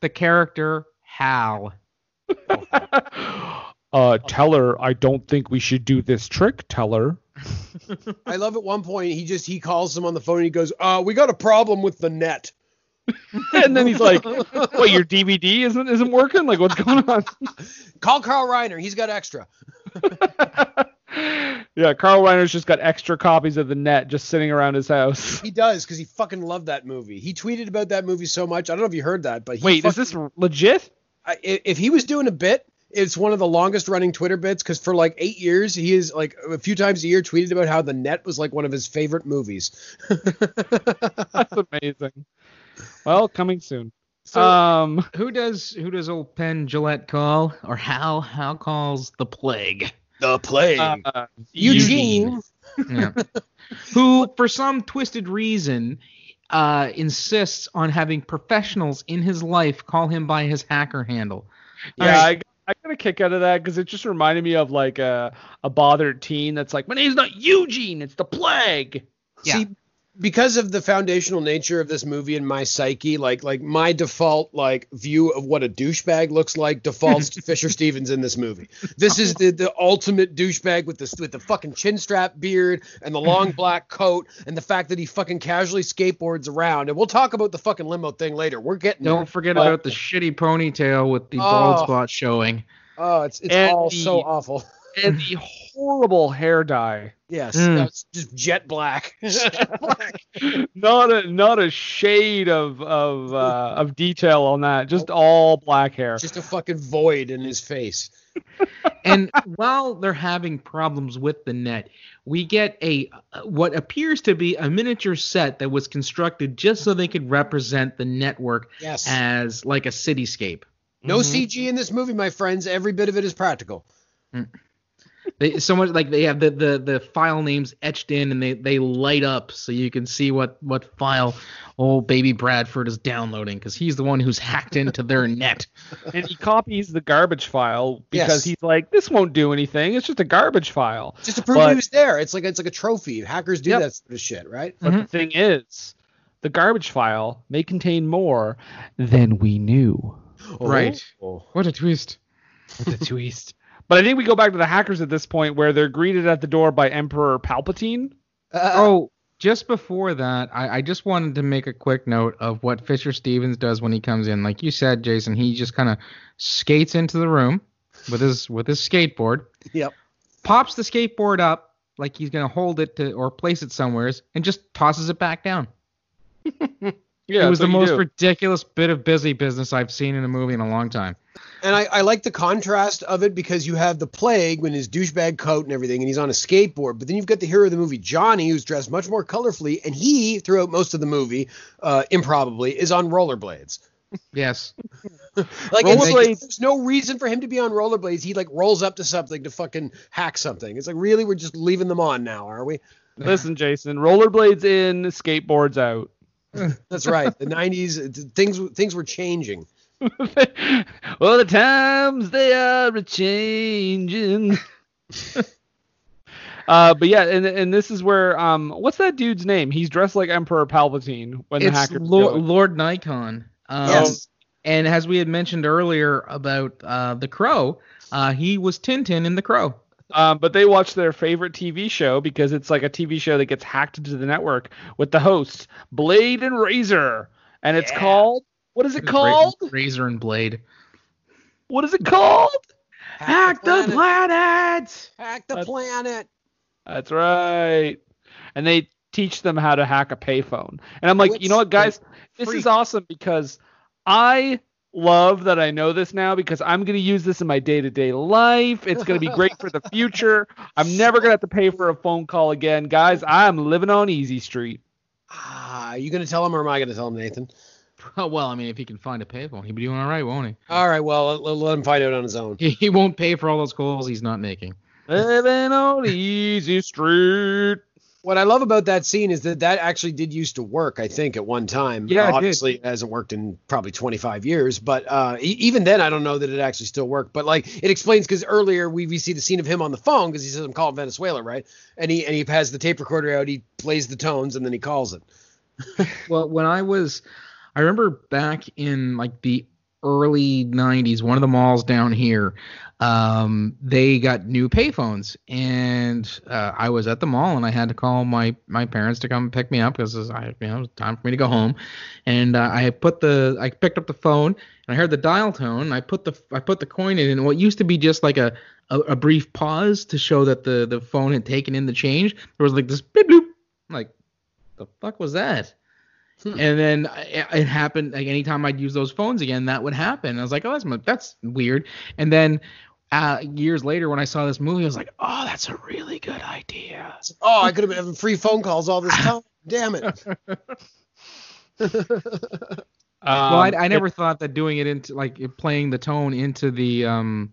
the character Hal. uh, Teller, I don't think we should do this trick, Teller. I love at one point he just he calls him on the phone and he goes, "Uh, we got a problem with the net." (laughs) and then he's like, "Wait, Your DVD isn't isn't working? Like, what's going on?" (laughs) Call Carl Reiner. He's got extra. (laughs) yeah, Carl Reiner's just got extra copies of the net just sitting around his house. He does because he fucking loved that movie. He tweeted about that movie so much. I don't know if you heard that, but he Wait, is this legit? I- if he was doing a bit, it's one of the longest running Twitter bits because for like eight years he is like a few times a year tweeted about how the net was like one of his favorite movies. (laughs) That's amazing. Well, coming soon. So- um, Who does who does old Penn Jillette call? Or how how calls the plague. the plague. uh, Eugene. Yeah. (laughs) who, for some twisted reason, uh, insists on having professionals in his life call him by his hacker handle. Yeah, I, I got a kick out of that because it just reminded me of like a a bothered teen that's like, my name's not Eugene, it's the plague. See, because of the foundational nature of this movie and my psyche, like like my default like view of what a douchebag looks like defaults to (laughs) Fisher Stevens in this movie. This is the the ultimate douchebag with the with the fucking chin strap beard and the long black coat and the fact that he fucking casually skateboards around. And we'll talk about the fucking limo thing later. We're getting. Don't forget But- about the shitty ponytail with the bald Oh. spot showing. Oh, it's it's And all the- so awful. And the (laughs) horrible hair dye. Yes, Mm. that's just (laughs) jet black. Not a not a shade of of uh, of detail on that. Just all black hair. just a fucking void in his face. (laughs) and while they're having problems with the net, we get a what appears to be a miniature set that was constructed just so they could represent the network Yes. as like a cityscape. No Mhm. CG in this movie, my friends. Every bit of it is practical. They so much like they have the, the, the file names etched in and they, they light up so you can see what, what file old baby Bradford is downloading because he's the one who's hacked into their net. and he copies the garbage file because Yes. he's like, this won't do anything. It's just a garbage file. Just to prove But- he was there. It's like it's like a trophy. Hackers do Yep. that sort of shit, right? But the mm-hmm. thing is, the garbage file may contain more than we knew. Oh. Right. Oh. What a twist. What a twist. But I think we go back to the hackers at this point where they're greeted at the door by Emperor Palpatine. Uh, Oh, just before that, I, I just wanted to make a quick note of what Fisher Stevens does when he comes in. Like you said, Jason, he just kind of skates into the room with his with his skateboard, Yep. pops the skateboard up like he's gonna hold it to or place it somewheres, and just tosses it back down. (laughs) Yeah, it was the most do. ridiculous bit of busy business I've seen in a movie in a long time. And I, I like the contrast of it because you have the plague when his douchebag coat and everything, and he's on a skateboard. But then you've got the hero of the movie, Jonny, who's dressed much more colorfully, and he, throughout most of the movie, uh, improbably, is on rollerblades. Yes. (laughs) Like it's- Rollerblades- there's no reason for him to be on rollerblades. He like rolls up to something to fucking hack something. It's like really, we're just leaving them on now, are we? Listen, Jason, rollerblades in, skateboards out. That's right. The '90s, things things were changing. (laughs) well, the times they are a changing. (laughs) uh, but yeah, and and this is where um, what's that dude's name? He's dressed like Emperor Palpatine when the it's Lord. Lord Nikon. Um, Yes. And as we had mentioned earlier about uh, the Crow, uh, he was Tintin in the Crow. Um, but they watch their favorite TV show because it's like a TV show that gets hacked into the network with the hosts Blade and Razor, and it's Yeah. called what is it called? Razor and Blade. What is it called? Hack the planet. Hack the That's- planet. That's right. And they teach them how to hack a payphone. And I'm like, you know what, guys? This freak. is awesome because I love that I know this now because I'm going to use this in my day to day life. It's going to be great for the (laughs) future. I'm never going to have to pay for a phone call again. Guys, I'm living on Easy Street. Ah, are you gonna tell him or am I gonna tell him, Nathan? (laughs) Well, I mean, if he can find a payphone, he'll be doing all right, won't he? All right, well, let, let him find out on his own. he? (laughs) He won't pay for all those calls he's not making. Living on Easy Street. What I love about that scene is that that actually did used to work. I think at one time. Yeah, it Uh, did. obviously it hasn't worked in probably 25 years, but uh, e- even then, I don't know that it actually still worked. But like it explains because earlier we, we see the scene of him on the phone because he says I'm calling Venezuela, right? And he and he has the tape recorder out, he plays the tones, and then he calls it. (laughs) Well, when I was, I remember back in like the early 90s, one of the malls down here, um, they got new payphones, and uh, I was at the mall, and I had to call my my parents to come pick me up because you know, it was time for me to go home, and uh, I put the, I picked up the phone, and I heard the dial tone, I put the, I put the coin in, and what used to be just like a, a, a brief pause to show that the the phone had taken in the change, there was like this bloop bloop, like, the fuck was that? And then it, it happened like anytime I'd use those phones again, that would happen. I was like, oh, that's that's weird. And then uh, years later, when I saw this movie, I was like, oh, that's a really good idea. Oh, I could have been having free phone calls all this time. (laughs) Damn it. Um, (laughs) well, I, I never thought that doing it into like playing the tone into the um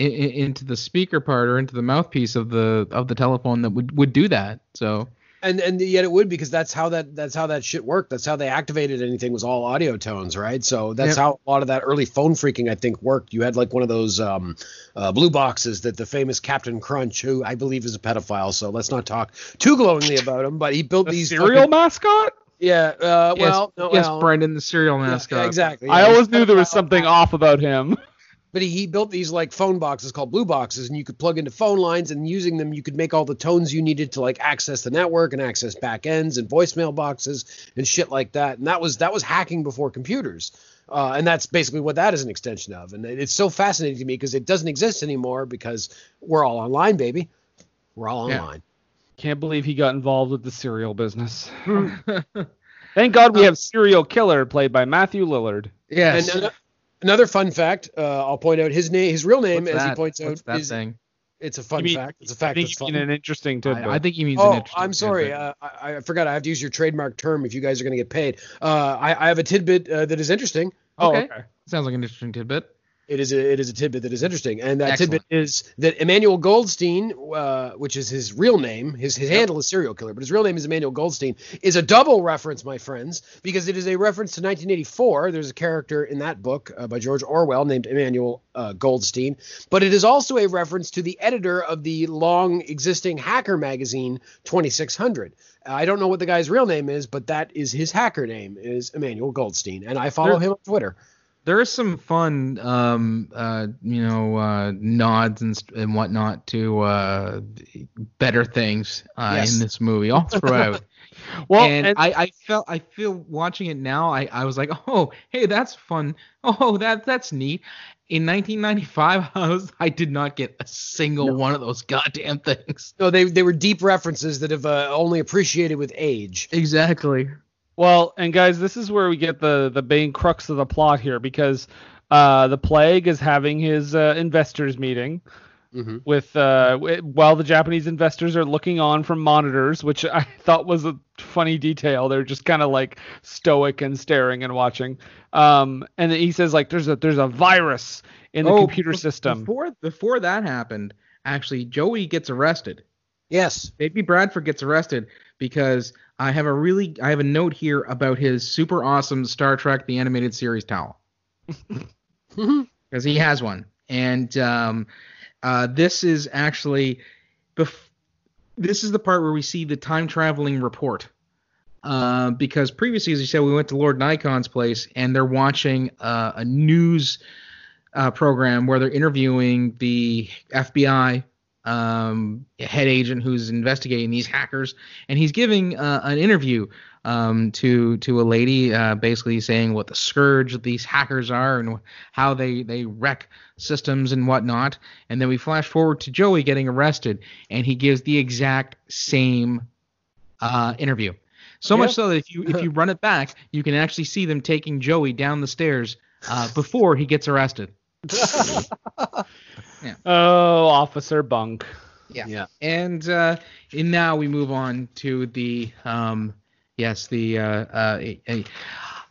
i- i- into the speaker part or into the mouthpiece of the of the telephone that would would do that. So and and yet it would because that's how that that's how that shit worked. That's how they activated anything was all audio tones, right? So that's Yep. how a lot of that early phone phreaking I think worked. You had like one of those um, uh, blue boxes that the famous Captain Crunch, who I believe is a pedophile, so let's not talk too glowingly about him. But he built the these cereal fucking- mascot. yeah. Uh, yes, well, no, yes, well, Brendan, the cereal yeah, mascot. exactly. I always knew there was something off about him. (laughs) But he, he built these like phone boxes called blue boxes, and you could plug into phone lines, and using them, you could make all the tones you needed to like access the network and access back ends and voicemail boxes and shit like that. And that was that was hacking before computers, uh, and that's basically what that is an extension of. And it's so fascinating to me because it doesn't exist anymore because we're all online, baby. We're all Yeah. online. Can't believe he got involved with the cereal business. Hmm. (laughs) Thank God we uh, have cereal killer played by Matthew Lillard. yes. And ano- another fun fact, uh, I'll point out his name, his real name, What's as he points What's out, that is thing? it's a fun mean- fact. It's a fact I think that's you fun. mean an interesting tidbit. I, I think he means an Oh, interesting I'm sorry. Uh, I, I forgot. I have to use your trademark term if you guys are going to get paid. Uh, I, I have a tidbit uh, that is interesting. oh, okay. okay. Sounds like an interesting tidbit. It is a it is a tidbit that is interesting, and that Excellent. tidbit is that Emmanuel Goldstein, uh, which is his real name, his his handle is cereal killer, but his real name is Emmanuel Goldstein, is a double reference, my friends, because it is a reference to 1984. There's a character in that book uh, by George Orwell named Emmanuel uh, Goldstein, but it is also a reference to the editor of the long existing hacker magazine 2600. I don't know what the guy's real name is, but that is his hacker name is Emmanuel Goldstein, and I follow There- him on Twitter. There is some fun, um, uh, you know, uh, nods and, and whatnot to uh, better things uh, Yes. in this movie all throughout. (laughs) Well, and, and, I, I felt, I feel watching it now, I, I was like, (laughs) oh, hey, that's fun. (laughs) Oh, that that's neat. In 1995, I was, I did not get a single one of those goddamn things. No, they they were deep references that have uh, only appreciated with age. Exactly. Well, and guys, this is where we get the the main crux of the plot here because uh, the plague is having his uh, investors meeting Mhm. with uh, w- while the Japanese investors are looking on from monitors, which I (laughs) thought was a funny detail. They're just kind of like stoic and staring and watching. Um, and he says like there's a there's a virus in the Oh, computer be- system. Before before that happened, actually, Joey gets arrested. Yes. Baby Bradford gets arrested because I have a really I have a note here about his super awesome Star Trek the animated series towel (laughs) because he has one, and um, uh, this is actually bef- this is the part where we see the time traveling report. Uh, because previously, as you said, we went to Lord Nikon's place and they're watching uh, a news uh, program where they're interviewing the FBI um, head agent who's investigating these hackers, and he's giving uh, an interview um, to to a lady, uh, basically saying what the scourge these hackers are and how they they wreck systems and whatnot. And then we flash forward to Joey getting arrested, and he gives the exact same uh, interview. So much so that if you if you run it back, you can actually see them taking Joey down the stairs uh, before he gets arrested. (laughs) Oh, Officer Bunk. Yeah. Yeah. And uh, and now we move on to the um yes the uh, uh a, a-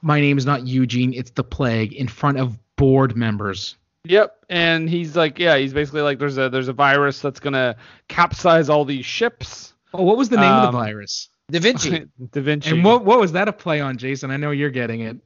my name is not Eugene it's the plague in front of board members. Yep, and he's like, yeah, he's basically like, there's a there's a virus that's gonna capsize all these ships. Oh, what was the name of Um, the virus? Da Vinci. (laughs) Da Vinci. And what what was that a play on, Jason? I know you're getting it.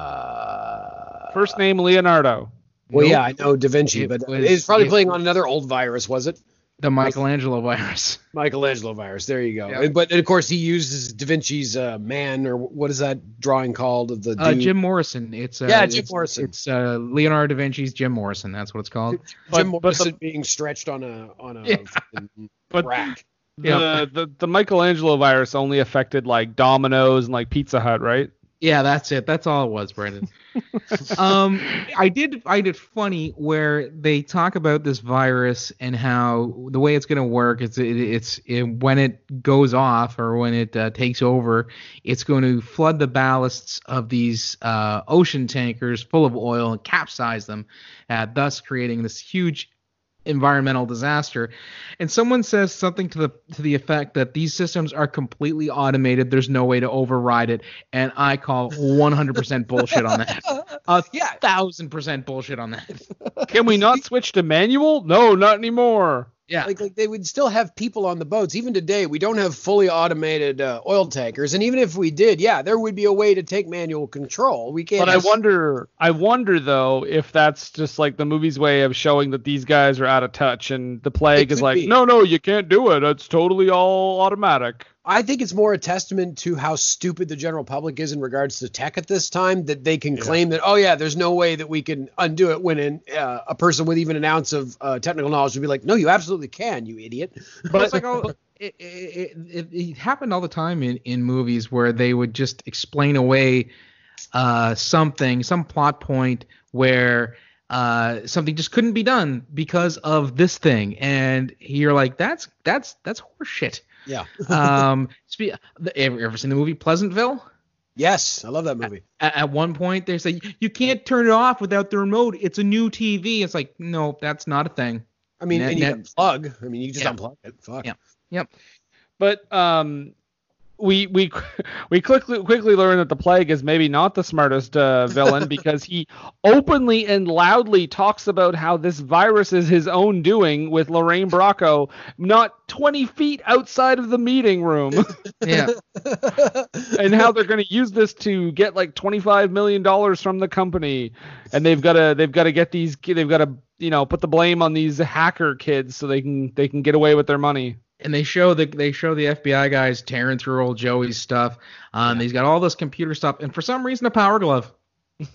Uh, First name Leonardo. Well, Nope. yeah, I know Da Vinci, It but was- it's probably it- playing on another old virus, was it? The Michelangelo virus. (laughs) Michelangelo virus. There you go. Yeah. And- But of course, he uses Da Vinci's uh, man, or what is that drawing called of the Uh. Jim Morrison. It's uh, Yeah, Jim it's- Morrison. It's uh, Leonardo da Vinci's Jim Morrison. That's what it's called. Jim but- but the- Morrison being stretched on a on a Yeah. (laughs) But- rack. The, the the Michelangelo virus only affected like Domino's and like Pizza Hut, right? Yeah, that's it. That's all it was, Brendan. (laughs) um, I did find it funny where they talk about this virus and how the way it's going to work is it, it's it, when it goes off or when it uh, takes over, it's going to flood the ballasts of these uh, ocean tankers full of oil and capsize them, uh, thus creating this huge environmental disaster. And someone says something to the to the effect that these systems are completely automated. There's no way to override it. And I call 100% bullshit on that. A (laughs) Yeah. thousand percent bullshit on that. Can we not (laughs) switch to manual? No, not anymore. Yeah. Like, like they would still have people on the boats. Even today, we don't have fully automated uh, oil tankers, and even if we did, yeah, there would be a way to take manual control. We can't. But I wonder, I wonder though, if that's just like the movie's way of showing that these guys are out of touch, and the plague is like, be. no, no, you can't do it. It's totally all automatic. I think it's more a testament to how stupid the general public is in regards to tech at this time that they can claim that, oh yeah, there's no way that we can undo it. When in, uh, a person with even an ounce of uh, technical knowledge would be like, no, you absolutely can, you idiot. But it's (laughs) like oh, it, it, it, it happened all the time in, in movies where they would just explain away uh, something, some plot point where uh, something just couldn't be done because of this thing, and you're like, that's that's that's horseshit. Yeah. (laughs) um, spe- ever, ever seen the movie Pleasantville? Yes, I love that movie. At, at one point, they say you can't turn it off without the remote. It's a new TV. It's like, no, that's not a thing. I mean, Net- and you net- can plug. I mean, you just Yeah. unplug it. Fuck. Yeah. Yep. But um, we we (laughs) we quickly quickly learn that the plague is maybe not the smartest uh, (laughs) villain because he openly and loudly talks about how this virus is his own doing with Lorraine Bracco, not 20 feet outside of the meeting room, (laughs) Yeah. and how they're going to use this to get like 25 million dollars from the company, and they've got to they've got to get these they've got to you know put the blame on these hacker kids so they can they can get away with their money. And they show the they show the FBI guys tearing through old Joey's stuff. Um, he's got all this computer stuff, and for some reason a power glove.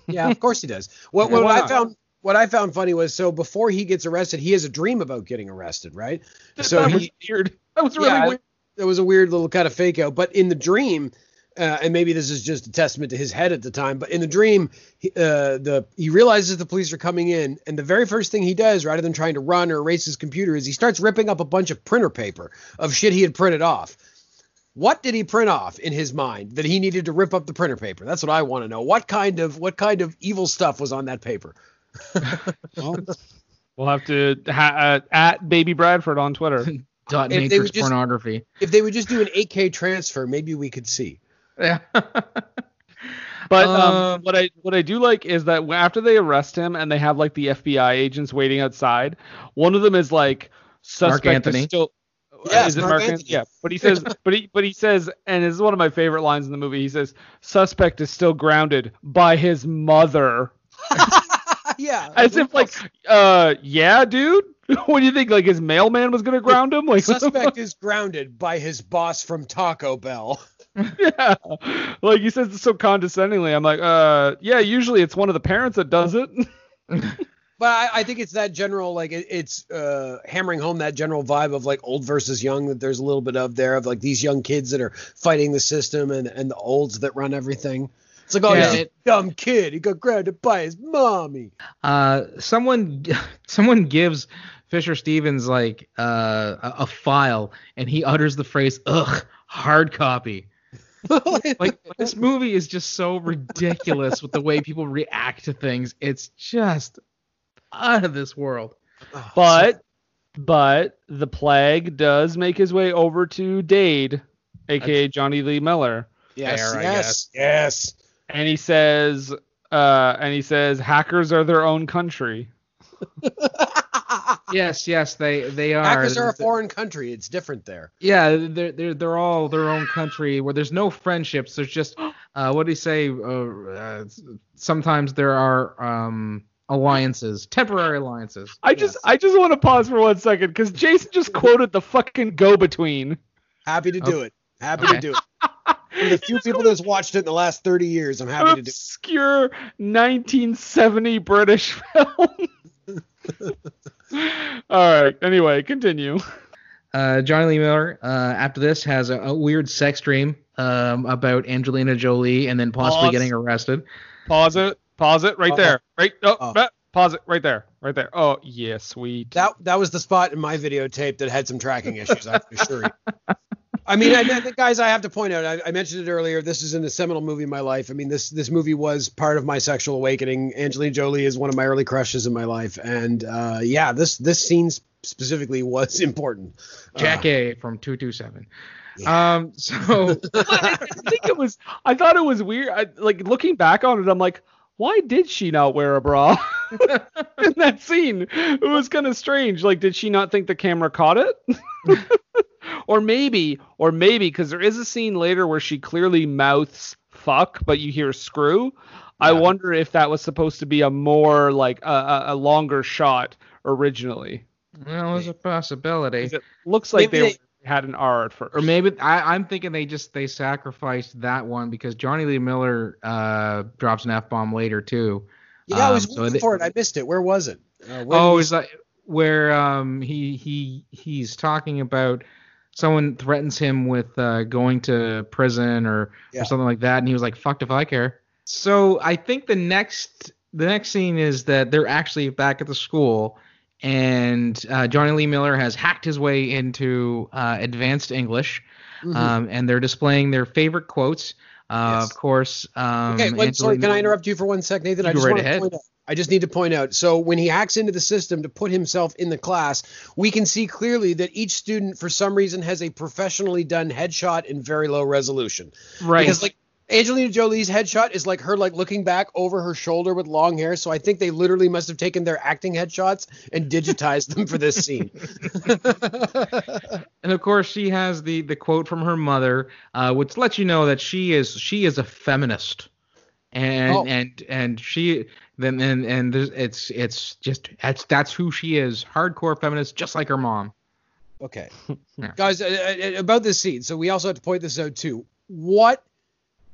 yeah, of course he does. (laughs) What, what I found what I found funny was so before he gets arrested, he has a dream about getting arrested, right? (laughs) So that he, was weird. That was really yeah, weird. it was a weird little kind of fake out. But in the dream, uh, and maybe this is just a testament to his head at the time, but in the dream, he, uh, the he realizes the police are coming in, and the very first thing he does, rather than trying to run or erase his computer, is he starts ripping up a bunch of printer paper of shit he had printed off. What did he print off in his mind that he needed to rip up the printer paper? That's what I want to know. What kind of what kind of evil stuff was on that paper? (laughs) We'll have to ha- uh, at Baby Bradford on Twitter. (laughs) Dot If they matrix would just- pornography. If they would just do an 8K transfer, maybe we could see. Yeah. (laughs) But um, Um, what I what I do like is that after they arrest him and they have like the FBI agents waiting outside, one of them is like suspect Anthony. is still. Yes, is it Mark Marc Anthony. Anthony? Yeah, but he says, but he but he says, and this is one of my favorite lines in the movie. He says, "Suspect is still grounded by his mother," (laughs) yeah. (laughs) as if like, uh, yeah, dude. (laughs) what do you think? Like his mailman was gonna ground him? Like (laughs) suspect is grounded by his boss from Taco Bell. (laughs) yeah. Like he says it so condescendingly. I'm like, uh, yeah. Usually it's one of the parents that does it. But I, I think it's that general, like it, it's uh, hammering home that general vibe of like old versus young that there's a little bit of there of like these young kids that are fighting the system and and the olds that run everything. It's like, oh, Yeah, he's a dumb kid. He got grabbed by his mommy. Uh, someone (laughs) someone gives Fisher Stevens like uh, a, a file, and he utters the phrase "ugh, hard copy." (laughs) Like this movie is just so ridiculous with the way people react to things. It's just out of this world. But but the plague does make his way over to Dade, aka Jonny Lee Miller, yes, Fair, yes, yes. And he says uh and he says hackers are their own country. (laughs) yes, yes, they they are. Hackers are a foreign country. It's different there. Yeah, they're they're they're all their own country where there's no friendships. There's just uh, what do you say? Uh, uh, sometimes there are um, alliances, temporary alliances. I just I just want to pause for one second because Jason just quoted the fucking go between. Happy to do it. Happy Okay. to do it. (laughs) For the few people that's watched it in the last 30 years, I'm happy to do it. obscure 1970 British (laughs) film. All right. Anyway, continue. Uh, Jonny Lee Miller, uh, after this, has a, a weird sex dream um, about Angelina Jolie and then possibly Pause. getting arrested. Pause it. Pause it right Oh. there. Right. Oh, Oh. ah, Pause it right there. Right there. Oh, yeah, sweet. That that was the spot in my videotape that had some tracking issues. I can assure you. (laughs) I mean, I, I guys, I have to point out. I, I mentioned it earlier. This is in a seminal movie in my life. I mean, this this movie was part of my sexual awakening. Angelina Jolie is one of my early crushes in my life, and uh, yeah, this this scene specifically was (laughs) important. Jack Uh, A from 227. Um, so (laughs) I think it was. I thought it was weird. I, like looking back on it, I'm like, why did she not wear a bra (laughs) in that scene? It was kind of strange. Like, did she not think the camera caught it? (laughs) or maybe, or maybe because there is a scene later where she clearly mouths "fuck," but you hear "screw." I wonder if that was supposed to be a more like a, a, longer shot originally. well, there's a possibility. It looks like Maybe they, they- had an R at first. Or maybe I, I'm thinking they just they sacrificed that one because Jonny Lee Miller uh, drops an f bomb later too. Yeah, I was Um, so looking they- for it. I missed it. Where was it? Uh, where Oh, was- is that where um he he he's talking about someone threatens him with uh, going to prison or Yeah. or something like that, and he was like, "Fucked if I care." So I think the next the next scene is that they're actually back at the school, and uh, Jonny Lee Miller has hacked his way into uh, advanced English, Mhm. um, and they're displaying their favorite quotes. Uh, Yes. Of course. Um, Okay, wait, sorry, can I interrupt you for one sec, Nathan? I just right ahead. out. I just need to point out. So when he hacks into the system to put himself in the class, we can see clearly that each student, for some reason, has a professionally done headshot in very low resolution. Right. Because like Angelina Jolie's headshot is like her like looking back over her shoulder with long hair. So I think they literally must have taken their acting headshots and digitized them for this scene. (laughs) and of course she has the the quote from her mother uh, which lets you know that she is she is a feminist and Oh. and and she then and and it's it's just that's that's who she is hardcore feminist just like her mom Okay. (laughs) Yeah. Guys, uh, uh, about this scene. So we also have to point this out too. What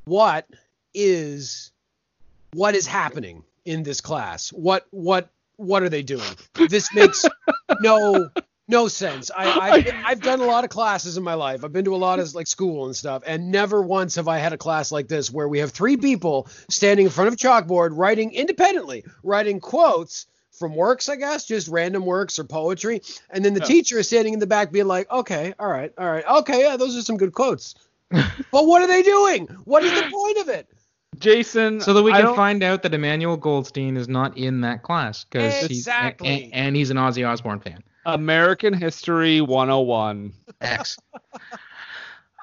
what is what is happening in this class? What what what are they doing? This makes (laughs) no no sense. I I've, I've done a lot of classes in my life. I've been to a lot of like school and stuff, and never once have I had a class like this where we have three people standing in front of a chalkboard writing independently, writing quotes from works, I guess, just random works or poetry, and then the Yeah. teacher is standing in the back being like, "Okay, all right, all right, okay, yeah, those are some good quotes." But what are they doing? What is the point of it? Jason, so that we can find out that Emmanuel Goldstein is not in that class because he's Exactly. and, and he's an Ozzy Osbourne fan American History 101. X.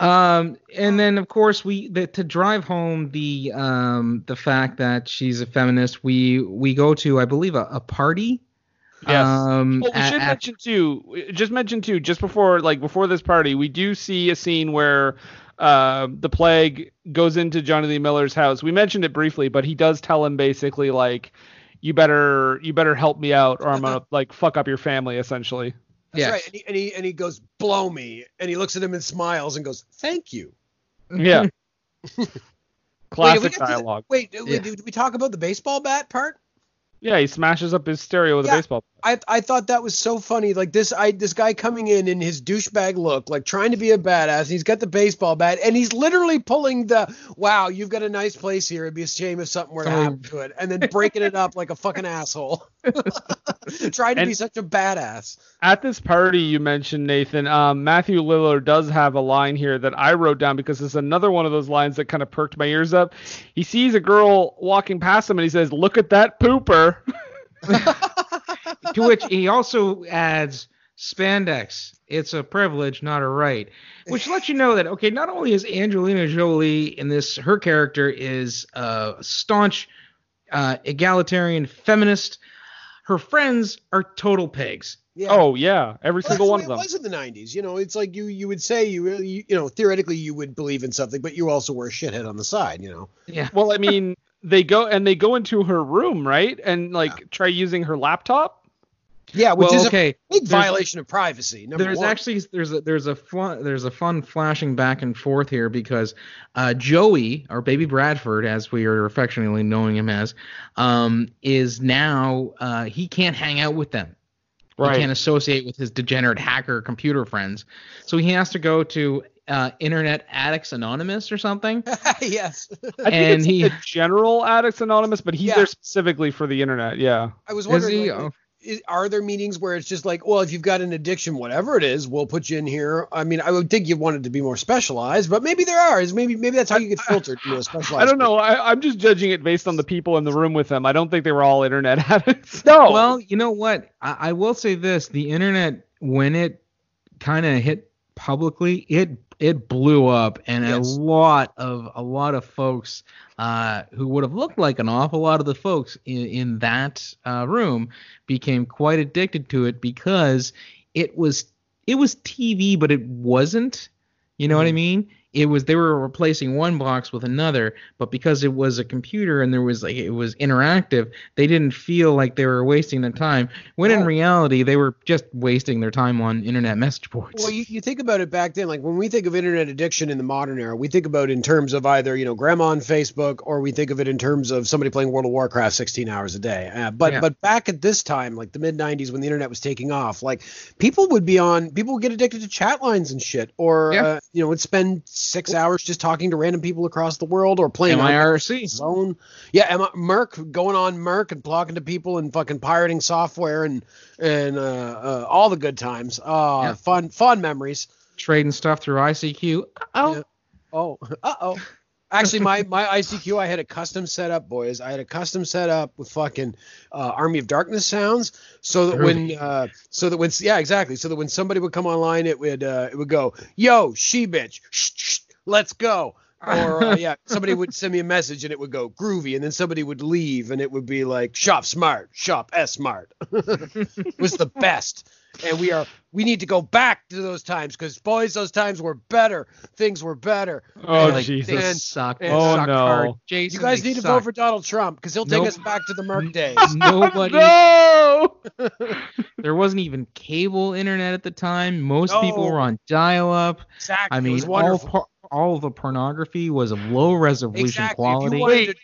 Um, and then of course we the, to drive home the um the fact that she's a feminist, we we go to I believe a, a party. Yes. Um, Well, we at- should mention too. Just mention too. Just before, like before this party, we do see a scene where uh, the plague goes into Jonny Lee Miller's house. We mentioned it briefly, but he does tell him basically like, "You better, you better help me out, or I'm gonna (laughs) like fuck up your family." Essentially. That's Yes. right. And he, and he and he goes, "Blow me," and he looks at him and smiles and goes, "Thank you." Yeah. (laughs) Classic we got to- dialogue. Wait, Yeah. wait, did we talk about the baseball bat part? Yeah, he smashes up his stereo with Yeah. a baseball. I I thought that was so funny. Like this I this guy coming in in his douchebag look, like trying to be a badass. And he's got the baseball bat, and he's literally pulling the "Wow, you've got a nice place here. It'd be a shame if something were to happen to it," and then breaking it up like a fucking asshole. (laughs) trying to be such a badass. At this party you mentioned, Nathan, um, Matthew Lillard does have a line here that I wrote down because it's another one of those lines that kind of perked my ears up. He sees a girl walking past him and he says, "Look at that pooper." (laughs) to which he also adds spandex. It's a privilege, not a right. Which lets you know that okay, not only is Angelina Jolie in this, her character is a staunch uh, egalitarian feminist. her friends are total pigs. Yeah. Oh yeah, every Well, single one of them. It was in the '90s. You know, it's like you you would say you you, you know theoretically you would believe in something, but you also were a shithead on the side. You know. Yeah. Well, I mean, (laughs) they go and they go into her room, right? And like try using her laptop. Yeah, which well, is okay. a big violation of privacy. Number there's one. actually there's a there's a fun, there's a fun flashing back and forth here because uh, Joey or Baby Bradford, as we are affectionately knowing him as, um, is now uh, he can't hang out with them. He can't associate with his degenerate hacker computer friends, so he has to go to uh, Internet Addicts Anonymous or something. (laughs) yes. I think it's he- the general Addicts Anonymous, but he's Yeah. there specifically for the internet. Yeah. I was Is wondering, he? like, Oh. Is, are there meetings where it's just like, well, if you've got an addiction, whatever it is, we'll put you in here. I mean, I would think you wanted to be more specialized, but maybe there are. Is maybe maybe that's how you get filtered into a specialized. I don't know. I, I'm just judging it based on the people in the room with them. I don't think they were all internet (laughs) addicts. No. Well, you know what? I, I will say this: the internet, when it kind of hit publicly, it it blew up, and Yes. a lot of a lot of folks uh, who would have looked like an awful lot of the folks in, in that uh, room became quite addicted to it because it was it was TV, but it wasn't. You know what I mean? It was they were replacing one box with another, but because it was a computer and there was like it was interactive, they didn't feel like they were wasting their time. When in reality, they were just wasting their time on internet message boards. Well, you, you think about it back then, like when we think of internet addiction in the modern era, we think about it in terms of either, you know, grandma on Facebook or we think of it in terms of somebody playing World of Warcraft 16 hours a day. Uh, but Yeah. but back at this time, like the mid 90s when the internet was taking off, like people would be on, people would get addicted to chat lines and shit or, Yeah. uh, you know, would spend six hours just talking to random people across the world or playing on MIRC. Zone. Yeah, Emma, Merc going on Merc and talking to people and fucking pirating software and and uh, uh, all the good times. Uh, Yeah. fun fun memories. Trading stuff through ICQ. Oh, Yeah. Oh, (laughs) uh oh. Actually, my my ICQ, I had a custom setup, boys. I had a custom setup with fucking uh, Army of Darkness sounds, so that when uh, so that when yeah exactly, so that when somebody would come online, it would uh, it would go, yo, she bitch, shh, shh, let's go. Or uh, yeah, somebody would send me a message and it would go groovy, and then somebody would leave and it would be like shop smart, shop s smart. (laughs) it was the best, and we are we need to go back to those times because boys, those times were better. Things were better. Oh, And- Jesus. they and suck. They Oh, suck no. hard. Jason, you guys they need to vote for Donald Trump because he'll take Nope. us back to the Merc days. (laughs) Nobody. (laughs) No. (laughs) There wasn't even cable internet at the time. Most people were on dial-up. Exactly. I it mean, was all wonderful. por- all of the pornography was of low resolution exactly. quality. If you wanted, Wait. to,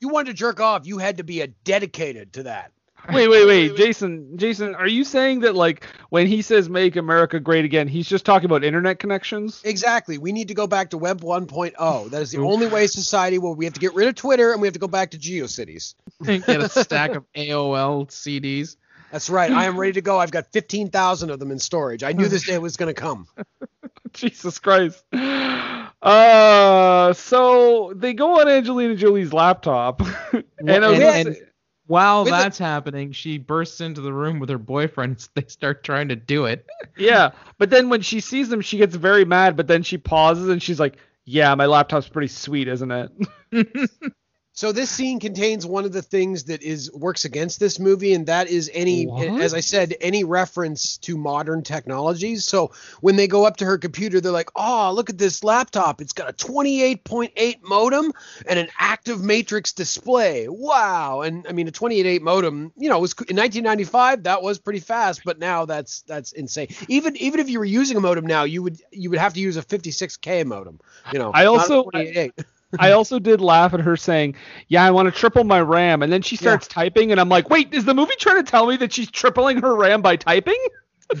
you wanted to jerk off, you had to be a dedicated to that. Wait, wait, wait, (laughs) Jason. Jason, are you saying that like when he says "Make America Great Again," he's just talking about internet connections? Exactly. We need to go back to Web 1.0. That is the only way society will. We have to get rid of Twitter and we have to go back to GeoCities. Get a (laughs) stack of AOL CDs. That's right. I am ready to go. I've got 15,000 of them in storage. I knew this day was going to come. (laughs) Jesus Christ. Uh, so they go on Angelina Jolie's laptop, and, I was and, and say- while With that's happening, she bursts into the room with her boyfriend. They start trying to do it. (laughs) yeah, but then when she sees them, she gets very mad. But then she pauses and she's like, "Yeah, my laptop's pretty sweet, isn't it?" (laughs) So this scene contains one of the things that is works against this movie, and that is any, What? as I said, any reference to modern technologies. So when they go up to her computer, they're like, "Oh, look at this laptop! It's got a 28.8 modem and an active matrix display. Wow!" And I mean, a 28.8 modem, you know, was in 1995 that was pretty fast, but now that's that's insane. Even even if you were using a modem now, you would you would have to use a 56k modem. You know, I also- 28.8. I also did laugh at her saying, "Yeah, I want to triple my RAM," and then she starts typing, and I'm like, "Wait, is the movie trying to tell me that she's tripling her RAM by typing?"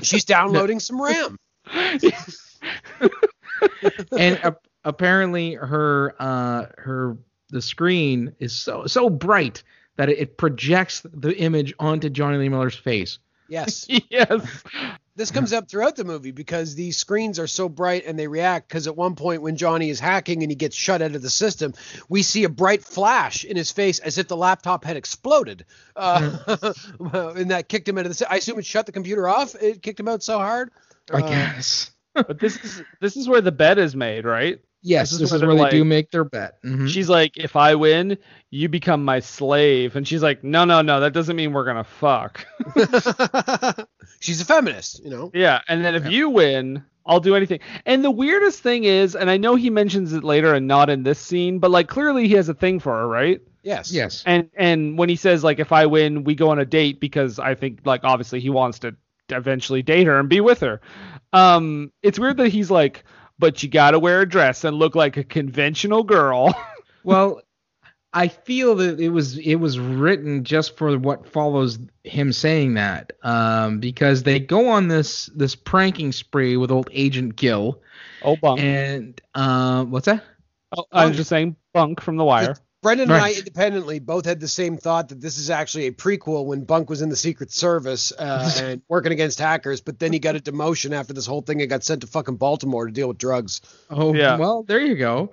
she's downloading (laughs) some RAM. (laughs) and a- apparently her uh her the screen is so so bright that it, it projects the image onto Jonny Lee Miller's face. Yes. (laughs) yes. This comes up throughout the movie because these screens are so bright and they react. Because at one point, when Jonny is hacking and he gets shut out of the system, we see a bright flash in his face as if the laptop had exploded. Uh, (laughs) and that kicked him out of the. I assume it shut the computer off. It kicked him out so hard. I Uh, guess. But this is this is where the bed is made, right? Yes, This this, is is where where they they're do make their bet. Mhm. She's like, if I win, you become my slave. And she's like, no, no, no, that doesn't mean we're gonna fuck. (laughs) She's a feminist, you know. yeah, and then if you win, I'll do anything. And the weirdest thing is, and I know he mentions it later and not in this scene, but like clearly he has a thing for her, right? Yes. yes. And and when he says like if I win, we go on a date because I think like obviously he wants to eventually date her and be with her. Um, it's weird that he's like, but you gotta wear a dress and look like a conventional girl. (laughs) Well, I feel that it was it was written just for what follows him saying that, um, because they go on this this pranking spree with old Agent Gill, oh, bunk. and uh, what's that? Oh, I was just saying bunk from the wire. Brendan and I independently both had the same thought that this is actually a prequel when Bunk was in the Secret Service uh, (laughs) and working against hackers, but then he got a demotion after this whole thing and got sent to fucking Baltimore to deal with drugs. Oh, Yeah. well, there you go.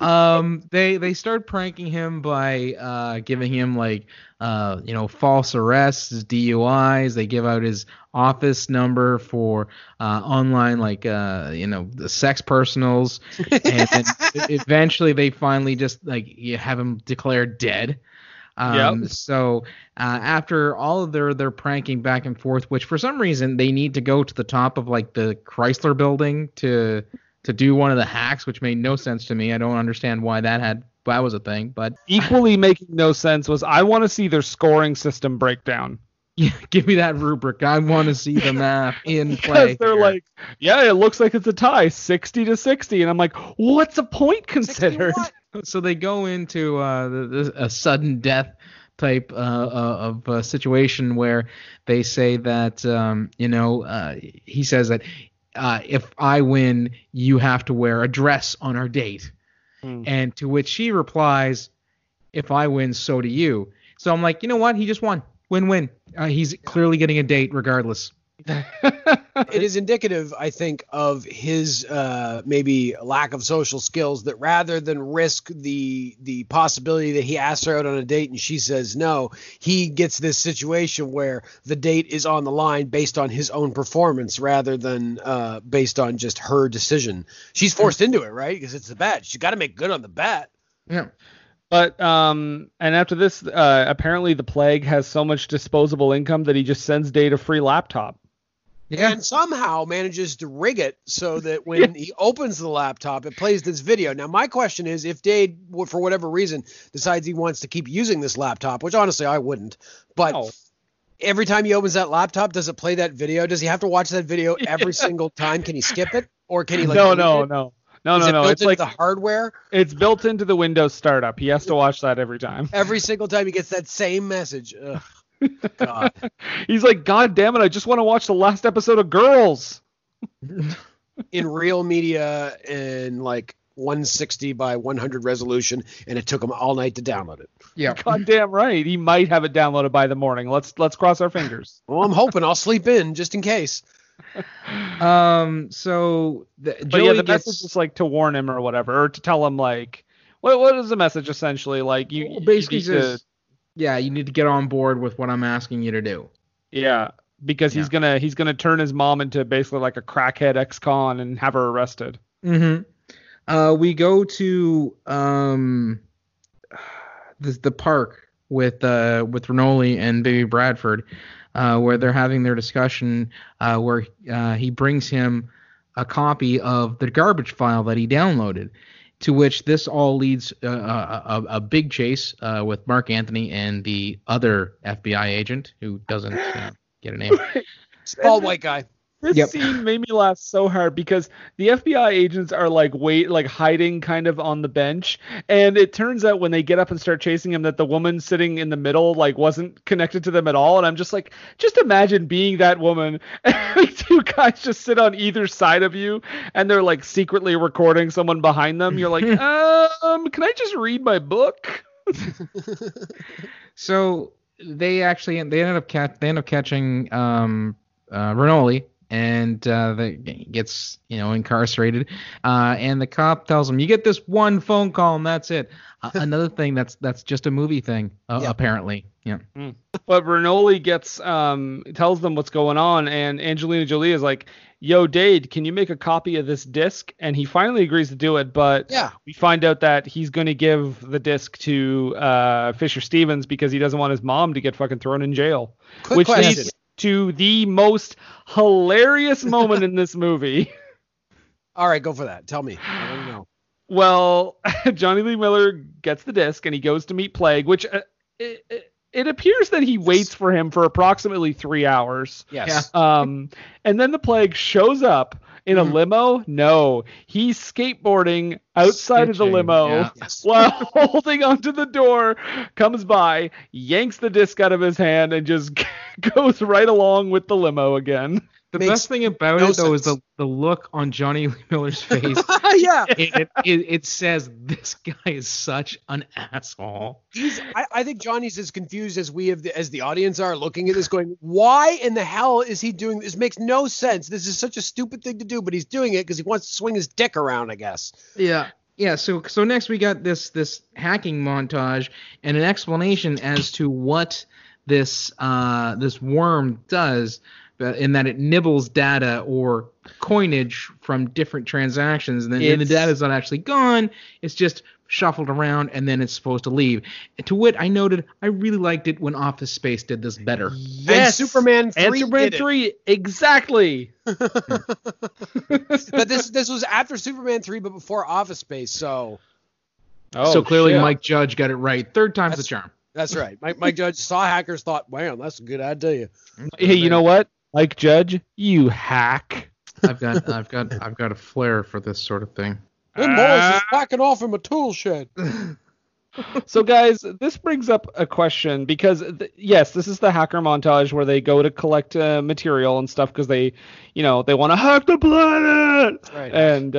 Um, they they start pranking him by uh, giving him like uh, you know false arrests, DUIs. They give out his office number for uh, online like uh, you know the sex personals, (laughs) and then eventually they finally just like you have him declared dead. Um, Yep. So uh, after all of their their pranking back and forth, which for some reason they need to go to the top of like the Chrysler building to to do one of the hacks, which made no sense to me. I don't understand why that had that was a thing, but Equally making no sense was I want to see their scoring system breakdown. Yeah, (laughs) give me that rubric. I want to see the map (laughs) in play. Because they're here. like, yeah, it looks like it's a tie, 60 to 60. And I'm like, what's a point considered? (laughs) so they go into uh, the, the, a sudden death type uh, uh, of uh, situation where they say that um, you know uh, he says that uh, if I win, you have to wear a dress on our date, Hmm. and to which she replies, "If I win, so do you." So I'm like, you know what? He just won. Win-win. Uh, he's clearly getting a date regardless. (laughs) it is indicative, I think, of his uh, maybe lack of social skills. That rather than risk the the possibility that he asks her out on a date and she says no, he gets this situation where the date is on the line based on his own performance rather than uh, based on just her decision. She's forced into it, right? Because it's the bet. She's got to make good on the bet. Yeah. But um, and after this, uh, apparently the plague has so much disposable income that he just sends Dade a free laptop. Yeah. and somehow manages to rig it so that when (laughs) he opens the laptop, it plays this video. Now, my question is, if Dade, for whatever reason, decides he wants to keep using this laptop, which honestly I wouldn't, but No. every time he opens that laptop, does it play that video? Does he have to watch that video (laughs) every single time? Can he skip it, or can he like? no, no, it? no, no, Is no, it no. built It's into like the hardware. it's built into the Windows startup. He has to watch that every time. (laughs) Every single time he gets that same message. Ugh. (laughs) God. He's like, God damn it! I just want to watch the last episode of Girls. (laughs) in real media in like 160 by 100 resolution, and it took him all night to download it. Yeah. God damn right. He might have it downloaded by the morning. Let's let's cross our fingers. Well, I'm hoping I'll sleep in just in case. (laughs) Um. So the, But Joey yeah, the gets, message is like to warn him or whatever, or to tell him like, what what is the message essentially? Like you, Well, you basically need to- yeah, you need to get on board with what I'm asking you to do. yeah, because he's gonna he's gonna turn his mom into basically like a crackhead ex-con and have her arrested. Mm-hmm. Uh, we go to um, (sighs) the the park with uh with Renoli and Baby Bradford, uh, where they're having their discussion, uh, where uh, he brings him a copy of the garbage file that he downloaded. To which this all leads uh, a, a, a big chase uh, with Marc Anthony and the other FBI agent who doesn't you get a name. (laughs) Bald white guy. This Yep. scene made me laugh so hard because the FBI agents are like wait like hiding kind of on the bench and it turns out when they get up and start chasing him that the woman sitting in the middle like wasn't connected to them at all and I'm just like just imagine being that woman (laughs) and two guys just sit on either side of you and they're like secretly recording someone behind them you're like (laughs) um can I just read my book (laughs) So they actually they ended up cat they end up catching um uh Renoli and uh, the, gets you know incarcerated. Uh, and the cop tells him, "You get this one phone call, and that's it." Uh, (laughs) another thing that's that's just a movie thing, uh, Yeah. apparently. Yeah. But Bernoulli gets um tells them what's going on, and Angelina Jolie is like, "Yo, Dade, can you make a copy of this disc?" And he finally agrees to do it, but Yeah. we find out that he's going to give the disc to uh, Fisher Stevens because he doesn't want his mom to get fucking thrown in jail. Quick which question. leads to the most hilarious moment in this movie. (laughs) All right, go for that. Tell me. I don't (sighs) know. Well, (laughs) Jonny Lee Miller gets the disc and he goes to meet Plague, which uh, it, it, it appears that he waits for him for approximately three hours. Yes. Um, and then the Plague shows up in a Mhm. limo. No, he's skateboarding outside of the limo yeah. (laughs) While holding onto the door. Comes by, yanks the disc out of his hand, and just (laughs) goes right along with the limo again. The Makes best thing about no it though is the the look on Jonny (laughs) Miller's face. (laughs) yeah. it, it, it, says this guy is such an asshole. He's, I, I think Jonny's as confused as we have, as the audience are looking at this, going, "Why in the hell is he doing this? Makes no sense. This is such a stupid thing to do, but he's doing it because he wants to swing his dick around, I guess." Yeah. Yeah, so so next we got this this hacking montage and an explanation as to what this uh this worm does Uh, in that it nibbles data or coinage from different transactions and then and the data is not actually gone, it's just shuffled around and then it's supposed to leave. To wit, I noted I really liked it when Office Space did this better. And Superman And three Superman did it. 3, exactly. (laughs) But this this was after Superman three, but before Office Space. So Oh, so clearly shit. Mike Judge got it right. Third time's That's- the charm. that's right. Mike, Mike Judge saw hackers, thought, "Wow, that's a good idea." Hey, you know what? Mike Judge, you hack. I've got I've got I've got a flair for this sort of thing. Them boys is backing off from a tool shed. (laughs) So, guys, this brings up a question because, th- yes, this is the hacker montage where they go to collect uh, material and stuff because they, you know, they want to hack the planet. Right. And,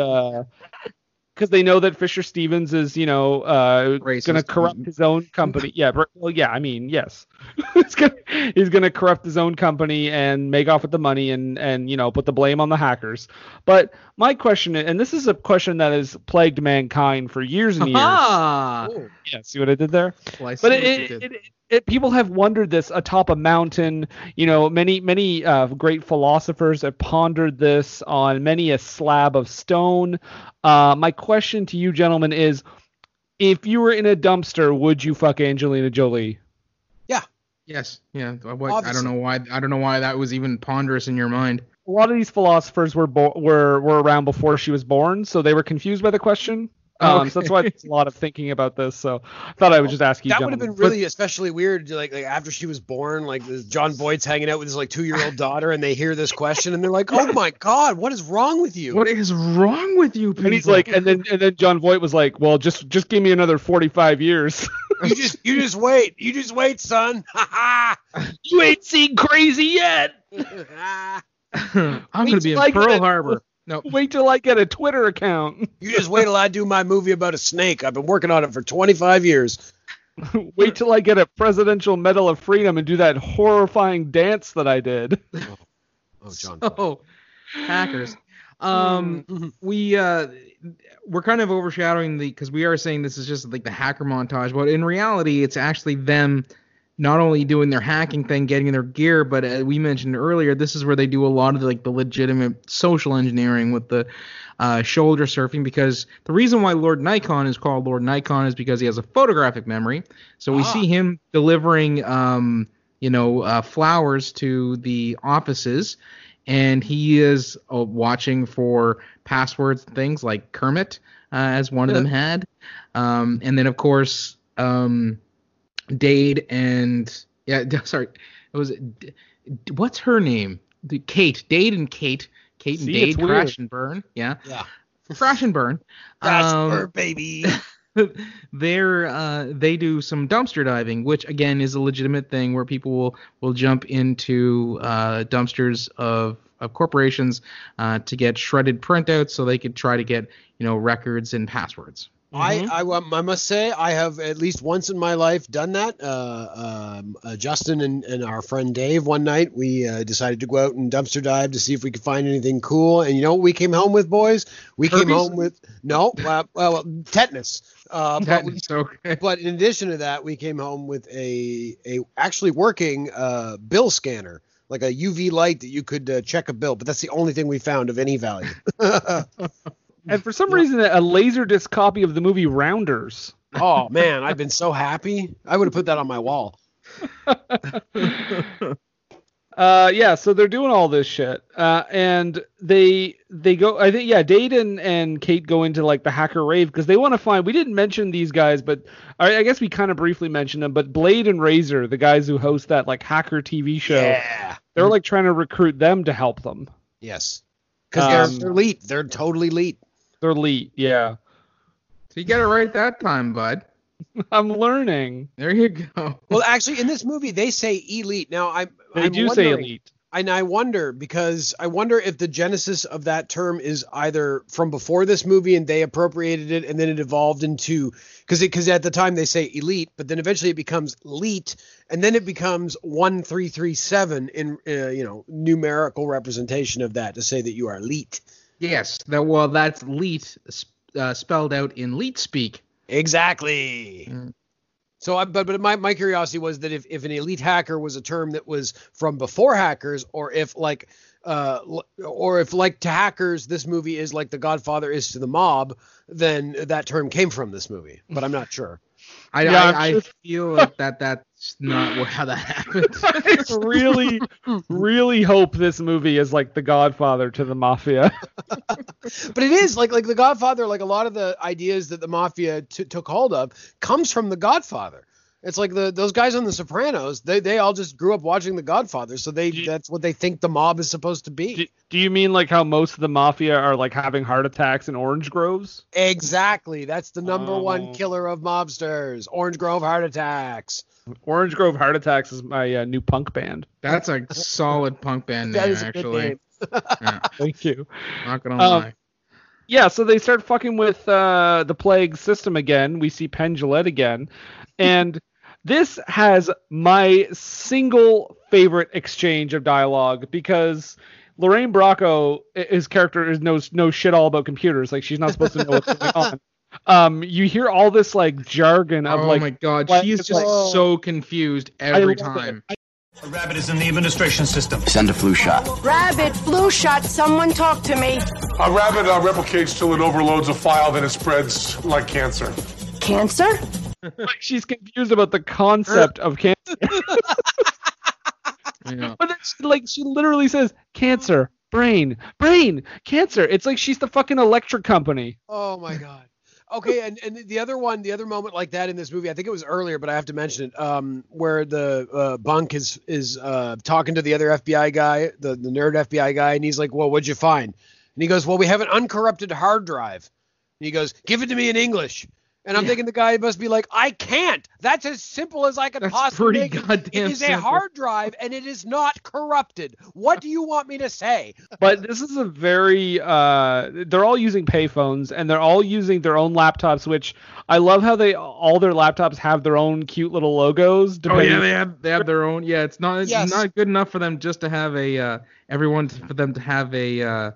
because they know that Fisher Stevens is, you know, uh, going to corrupt his own (laughs) company. yeah, well, yeah, I mean, yes, (laughs) he's gonna he's gonna corrupt his own company and make off with the money and and you know put the blame on the hackers. But my question, and this is a question that has plagued mankind for years and years. Ah, Ooh. Yeah, see what I did there? well, I see But what it, you it, it, it, it- people have wondered this atop a mountain. You know, many many uh, great philosophers have pondered this on many a slab of stone. Uh, my question to you, gentlemen, is: If you were in a dumpster, would you fuck Angelina Jolie? Yeah. Yes. Yeah. What, I don't know why. I don't know why that was even ponderous in your mind. A lot of these philosophers were bo- were were around before she was born, so they were confused by the question. Um, So that's why there's a lot of thinking about this. So I thought I would just ask you. That would have been really especially weird, like like after she was born, like Jon Voight's hanging out with his like two year old (laughs) daughter, and they hear this question, and they're like, "Oh my God, what is wrong with you?" What is wrong with you people? And he's like, and then and then Jon Voight was like, well, just just give me another 45 years. (laughs) You just you just wait, you just wait, son. Ha (laughs) you ain't seen crazy yet. I'm gonna be in like Pearl that- Harbor. No. (laughs) Wait till I get a Twitter account. (laughs) you just wait till I do my movie about a snake. I've been working on it for 25 years. (laughs) Wait till I get a Presidential Medal of Freedom and do that horrifying dance that I did. Oh, John. Oh, hackers. Um, Mhm. we uh, we're kind of overshadowing the because we are saying this is just like the hacker montage, but in reality, it's actually them not only doing their hacking thing, getting their gear, but uh, we mentioned earlier, this is where they do a lot of like the legitimate social engineering with the uh, shoulder surfing. Because the reason why Lord Nikon is called Lord Nikon is because he has a photographic memory. So we Ah. see him delivering, um, you know, uh, flowers to the offices, and he is uh, watching for passwords and things like Kermit, uh, as one of them had, um, and then of course. Um, Dade and yeah, (laughs) sorry, it was what's her name? The Kate, Dade and Kate, Kate and See, Dade crash and burn. Yeah, Yeah. crash and burn. That's Um, her baby. (laughs) they're uh, they do some dumpster diving, which again is a legitimate thing where people will will jump into uh, dumpsters of of corporations uh, to get shredded printouts so they could try to get you know records and passwords. I, I um, I must say I have at least once in my life done that. Uh, um, uh, Justin and, and our friend Dave one night we uh, decided to go out and dumpster dive to see if we could find anything cool. And you know what we came home with, boys? We came home with no, well, tetanus. Uh, but, we- okay. but in addition to that, we came home with a a actually working uh, bill scanner, like a UV light that you could uh, check a bill. But that's the only thing we found of any value. (laughs) (laughs) And for some reason, a laser disc copy of the movie Rounders. oh man, I've been so happy. I would have put that on my wall. (laughs) Uh, yeah, so they're doing all this shit, uh, and they they go. I think yeah, Dade and, and Kate go into like the hacker rave because they want to find. We didn't mention these guys, but I, I guess we kind of briefly mentioned them. But Blade and Razor, the guys who host that like hacker TV show, Yeah. they're like trying to recruit them to help them. Yes. Because Um, they're, they're elite. They're totally elite. They're elite, yeah. So you got it right that time, bud. (laughs) I'm learning. There you go. Well, actually, in this movie, they say elite. Now, I'm. They I'm do say elite. And I wonder because I wonder if the genesis of that term is either from before this movie and they appropriated it and then it evolved into because because at the time they say elite, but then eventually it becomes elite and then it becomes one three three seven in uh, you know numerical representation of that to say that you are elite. Yes. That well, that's leet uh, spelled out in leet speak. Exactly. Mm. So, I, but but my, my curiosity was that if, if an elite hacker was a term that was from before hackers, or if like, uh, or if like to hackers this movie is like The Godfather is to the mob, then that term came from this movie. But I'm not sure. I Yeah, I'm I, I (laughs) feel like that that's not (laughs) how that happens. (laughs) I really, really hope this movie is like The Godfather to the mafia. But it is like like The Godfather. Like a lot of the ideas that the mafia t- took hold of comes from The Godfather. It's like the those guys on The Sopranos. They they all just grew up watching The Godfather, so they you- that's what they think the mob is supposed to be. do, do you mean like how most of the mafia are like having heart attacks in orange groves? Exactly. That's the number Oh. one killer of mobsters. Orange Grove heart attacks. Orange Grove Heart Attacks is my uh, new punk band. That's a solid punk band (laughs) name, is good actually. name. (laughs) Yeah, Thank you. not gonna Um, lie. Yeah, so they start fucking with uh, the plague system again. We see Penn Jillette again, and this has my single favorite exchange of dialogue because Lorraine Bracco, his character, is knows knows shit all about computers. Like she's not supposed to know what's going on. (laughs) Um, you hear all this like jargon of Oh like my god, she is just like- so confused every love it. time. A rabbit is in the administration system. Send a flu shot. Rabbit, flu shot, someone talk to me. A rabbit uh, replicates till it overloads a file, then it spreads like cancer. Cancer? Like (laughs) she's confused about the concept of cancer. (laughs) Yeah. But then she, like she literally says cancer, brain, brain, cancer. It's like she's the fucking electric company. Oh my god. Okay, and, and the other one, the other moment like that in this movie, I think it was earlier, but I have to mention it, um, where the uh, bunk is is uh, talking to the other FBI guy, the, the nerd FBI guy, and he's like, "Well, what'd you find?" And he goes, "Well, we have an uncorrupted hard drive." And he goes, "Give it to me in English." And I'm thinking the guy must be like, "I can't. That's as simple as I could That's possibly pretty make it. goddamn It is a hard drive, and it is not corrupted. What do you want me to say?" But this is a very uh they're all using payphones and they're all using their own laptops, which I love how they all their laptops have their own cute little logos. Oh yeah, they have they have their own. Yeah, it's not it's Yes. not good enough for them just to have a uh, everyone for them to have a uh,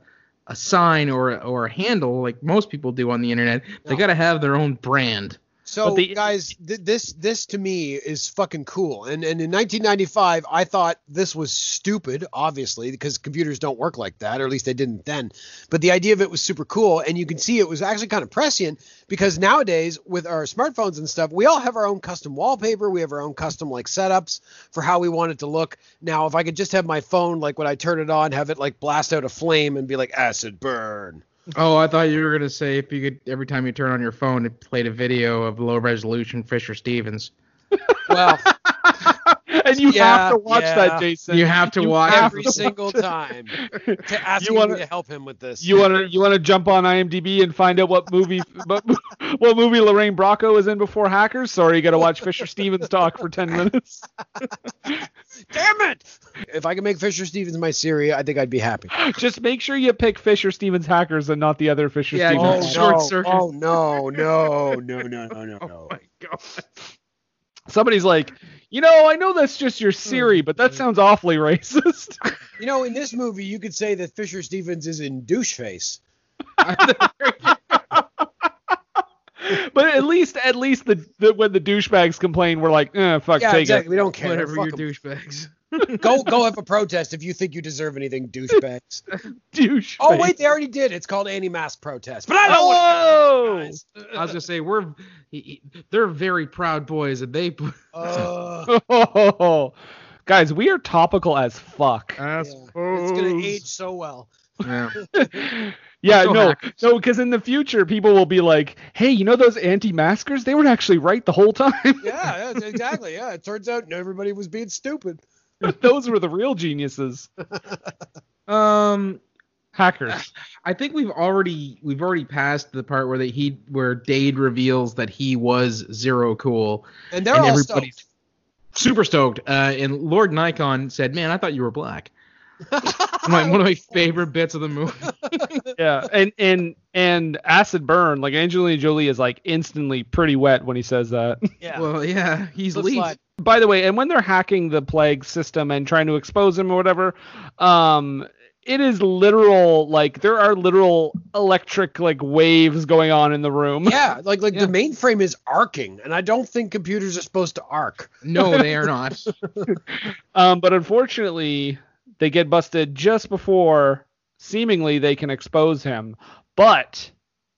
a sign or or a handle like most people do on the internet. They No. got to have their own brand. So the- guys, th- this this to me is fucking cool. And and in 1995, I thought this was stupid, obviously, because computers don't work like that, or at least they didn't then. But the idea of it was super cool, and you can see it was actually kind of prescient because nowadays with our smartphones and stuff, we all have our own custom wallpaper, we have our own custom like setups for how we want it to look. Now, if I could just have my phone like when I turn it on, have it like blast out a flame and be like acid burn. Oh, I thought you were gonna say if you could every time you turn on your phone, it played a video of low resolution Fisher Stevens. Well, and and you Yeah, have to watch yeah. that, Jason. You have to You watch have Every to single watch time. (laughs) To asking wanna- me to help him with this. You want to you want to jump on IMDb and find out what movie (laughs) what, what movie Lorraine Bracco was in before Hackers? Sorry, you got to watch Fisher Stevens talk for 10 minutes. (laughs) Damn it! If I could make Fisher Stevens my Siri, I think I'd be happy. (gasps) Just make sure you pick Fisher Stevens Hackers and not the other Fisher Yeah, Oh, Short no. circuit. Oh no, no, no, no, no, no, Oh my god. Somebody's like, "You know, I know that's just your Siri, but that sounds awfully racist." (laughs) You know, in this movie, you could say that Fisher Stevens is in douche face. (laughs) but at least at least the, the when the douchebags complain, we're like, "Eh, fuck, Yeah, take exactly. We don't care. Whatever Fuck your 'em. douchebags. Go, go have a protest if you think you deserve anything, douchebags. (laughs) Douche. Oh wait, they already did. It's called anti-mask protest. But I don't Oh! want to. I was gonna say we're he- he- they're very proud boys, and they (laughs) Uh, Oh, (laughs) guys, we are topical as fuck. yeah. It's gonna age so well. yeah. yeah, no, hackers. no, because in the future, people will be like, "Hey, you know those anti-maskers? They were actually right the whole time. Yeah, yeah, exactly. Yeah, it turns out everybody was being stupid. (laughs) those were the real geniuses, Um, hackers." I think we've already we've already passed the part where they, he where Dade reveals that he was Zero Cool, And they're and all everybody's stoked. super stoked. Uh, and Lord Nikon said, "Man, I thought you were black." (laughs) my, one of my (laughs) favorite bits of the movie. (laughs) yeah, and and and acid burn. Like Angelina Jolie is like instantly pretty wet when he says that. (laughs) Yeah. Well, yeah, he's Slip By the way, and when they're hacking the plague system and trying to expose him or whatever, um, it is literal. Like there are literal electric like waves going on in the room. Yeah, like like Yeah. the mainframe is arcing, and I don't think computers are supposed to arc. No, they are not. Um, but unfortunately, they get busted just before seemingly they can expose him. But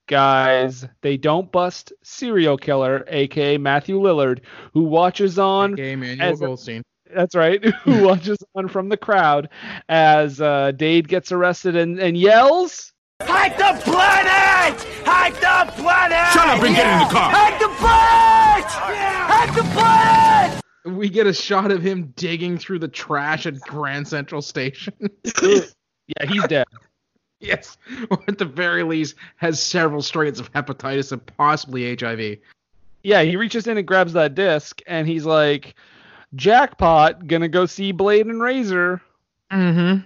guys, they don't bust cereal killer, aka Matthew Lillard, who watches on. Okay, Manuel as a- That's right, (laughs) who (laughs) watches on from the crowd as uh, Dade gets arrested and, and yells. Hide the planet! Hide the planet! Shut up and get in the car. Hide the planet! Hide the planet! We get a shot of him digging through the trash at Grand Central Station. (laughs) Yeah, he's dead. yes, or at the very least, has several strains of hepatitis and possibly HIV. Yeah, he reaches in and grabs that disc, and he's like, "Jackpot, gonna go see Blade and Razor." Mm-hmm.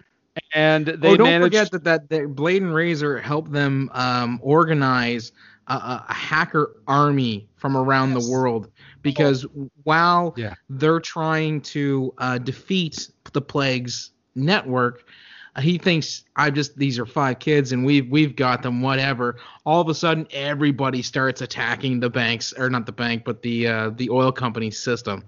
And they oh, don't managed. forget that, that that Blade and Razor helped them um, organize a, a, a hacker army from around Yes. the world because while Yeah. they're trying to uh, defeat the plague's network, uh, he thinks I just these are five kids and we've we've got them whatever. All of a sudden, everybody starts attacking the banks or not the bank, but the uh, the oil company system.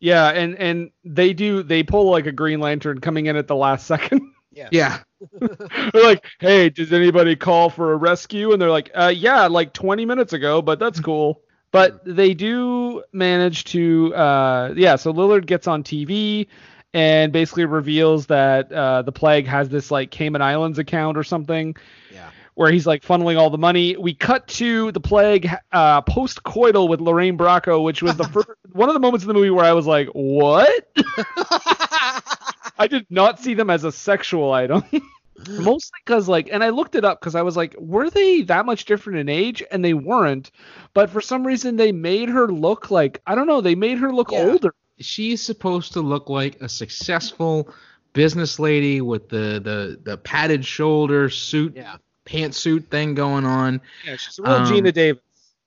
Yeah, and and they do they pull like a Green Lantern coming in at the last second. Yes. Yeah, (laughs) they're like, "Hey, does anybody call for a rescue?" And they're like, "Uh, yeah, like 20 minutes ago, but that's cool." But they do manage to, uh, yeah. So Lillard gets on TV and basically reveals that uh, the plague has this like Cayman Islands account or something. Yeah. Where he's like funneling all the money. We cut to the plague uh, post coital with Lorraine Bracco, which was the (laughs) first one of the moments in the movie where I was like, "What?" (laughs) I did not see them as a sexual item. (laughs) (sighs) Mostly because, like, and I looked it up because I was like, were they that much different in age? And they weren't. But for some reason, they made her look like, I don't know, they made her look Yeah. older. she's supposed to look like a successful business lady with the the the padded shoulder suit Yeah. pantsuit thing going on. Yeah, she's a real Um, Geena Davis.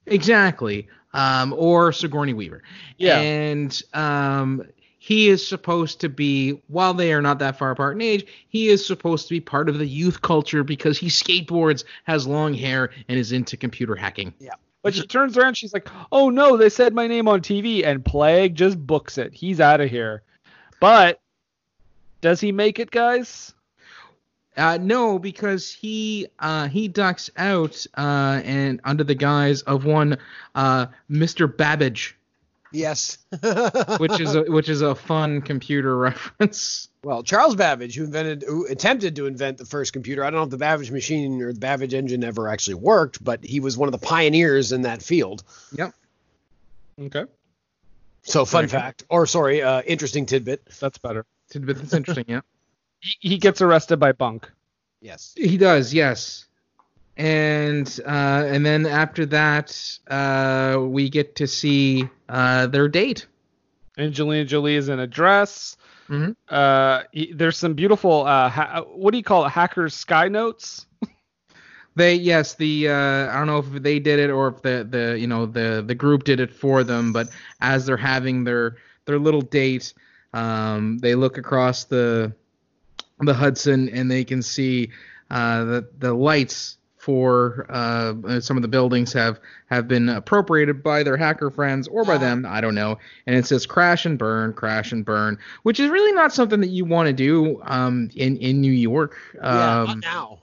Exactly. Um, or Sigourney Weaver. Yeah. And um, he is supposed to be, while they are not that far apart in age, he is supposed to be part of the youth culture because he skateboards, has long hair, and is into computer hacking. Yeah. But she turns around, she's like, oh no, they said my name on TV. And Plague just books it. He's out of here. But does he make it, guys? Uh, no, because he uh, he ducks out uh, and under the guise of one uh, Mr. Babbage, Yes. (laughs) which is a, which is a fun computer (laughs) reference. well, Charles Babbage, who invented, who attempted to invent the first computer. I don't know if the Babbage machine or the Babbage engine ever actually worked, but he was one of the pioneers in that field. Yep. Okay. So fun fact, or sorry, uh, interesting tidbit. That's better. Tidbit that's interesting, yeah. (laughs) He, he gets arrested by Bunk. Yes. He does, yes. And uh, and then after that, uh, we get to see uh, their date. Angelina Jolie is in a dress. Mhm. Uh, he- there's some beautiful. Uh, ha- what do you call it? Hackers sky notes. (laughs) They yes, the uh, I don't know if they did it or if the the you know the the group did it for them, but as they're having their their little date, um, they look across the the Hudson and they can see uh, that the lights for uh, some of the buildings have have been appropriated by their hacker friends or by them, I don't know. And it says crash and burn, crash and burn, which is really not something that you want to do um, in in New York. yeah, Um, not now.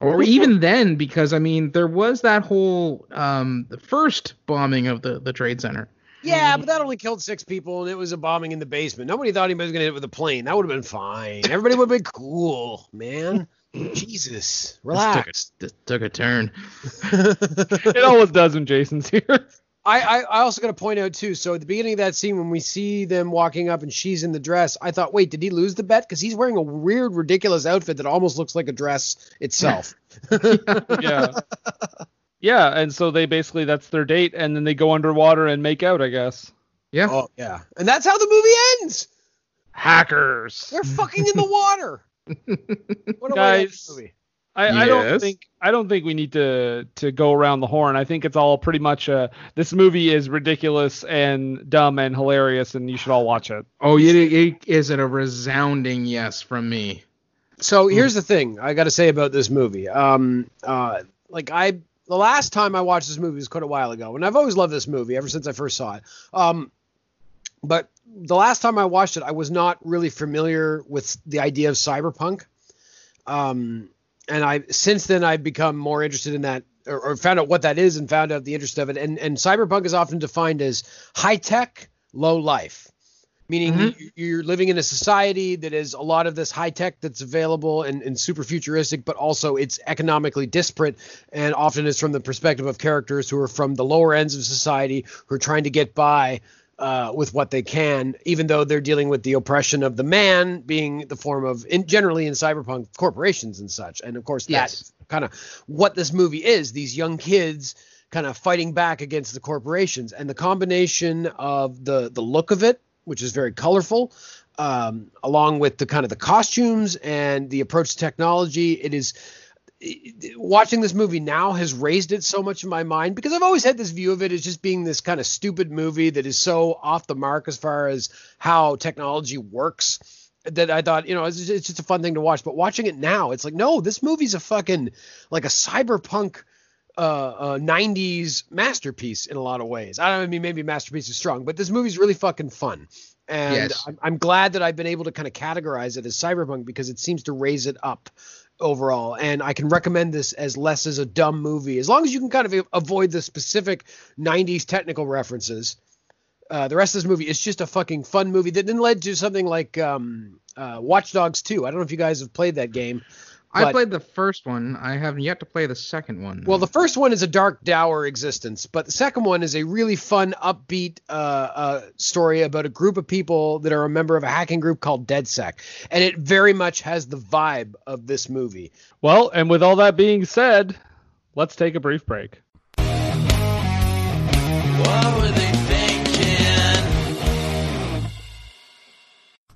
or even then because i mean there was that whole um the first bombing of the the trade center Yeah, but that only killed six people, and it was a bombing in the basement. Nobody thought anybody was gonna hit it with a plane. That would have been fine. Everybody would have been cool, man. Jesus, relax. this took a turn (laughs) it (laughs) always does when Jason's here. I, I, I also got to point out too. So at the beginning of that scene, when we see them walking up and she's in the dress, I thought, wait, did he lose the bet? Because he's wearing a weird, ridiculous outfit that almost looks like a dress itself. (laughs) yeah. Yeah, and so they basically that's their date, and then they go underwater and make out, I guess. yeah oh yeah, and that's how the movie ends. Hackers. They're fucking in the water. What Guys. movie. I, I don't think I don't think we need to to go around the horn. I think it's all pretty much uh this movie is ridiculous and dumb and hilarious, and you should all watch it. oh it, it is it a resounding yes from me So here's the thing I got to say about this movie. Um, uh, like I, the last time I watched this movie was quite a while ago, and I've always loved this movie ever since I first saw it. Um, but the last time I watched it, I was not really familiar with the idea of cyberpunk. Um, and I since then I've become more interested in that, or, or found out what that is, and found out the interest of it. And and cyberpunk is often defined as high tech, low life meaning you- you're living in a society that is a lot of this high tech that's available and, and super futuristic, but also it's economically disparate. And often it's from the perspective of characters who are from the lower ends of society who are trying to get by uh, with what they can, even though they're dealing with the oppression of the man being the form of, in, generally in cyberpunk, corporations and such. And of course, Yes. that's kind of what this movie is these young kids kind of fighting back against the corporations and the combination of the the look of it which is very colorful um, along with the kind of the costumes and the approach to technology it is watching this movie now has raised it so much in my mind because I've always had this view of it as just being this kind of stupid movie that is so off the mark as far as how technology works that I thought, you know, it's, it's just a fun thing to watch. But watching it now, it's like, no, this movie's a fucking like a cyberpunk uh, uh 90s masterpiece in a lot of ways. I don't I mean maybe masterpiece is strong, but this movie's really fucking fun. And Yes. I'm, I'm glad that I've been able to kind of categorize it as cyberpunk because it seems to raise it up overall. And I can recommend this as less as a dumb movie, as long as you can kind of avoid the specific 90s technical references. Uh, the rest of this movie is just a fucking fun movie that then led to something like um, uh, Watch Dogs 2. I don't know if you guys have played that game. I but- played the first one i haven't yet to play the second one Well, the first one is a dark, dour existence, but the second one is a really fun, upbeat uh, uh, story about a group of people that are a member of a hacking group called DedSec, and it very much has the vibe of this movie. Well, and with all that being said, let's take a brief break.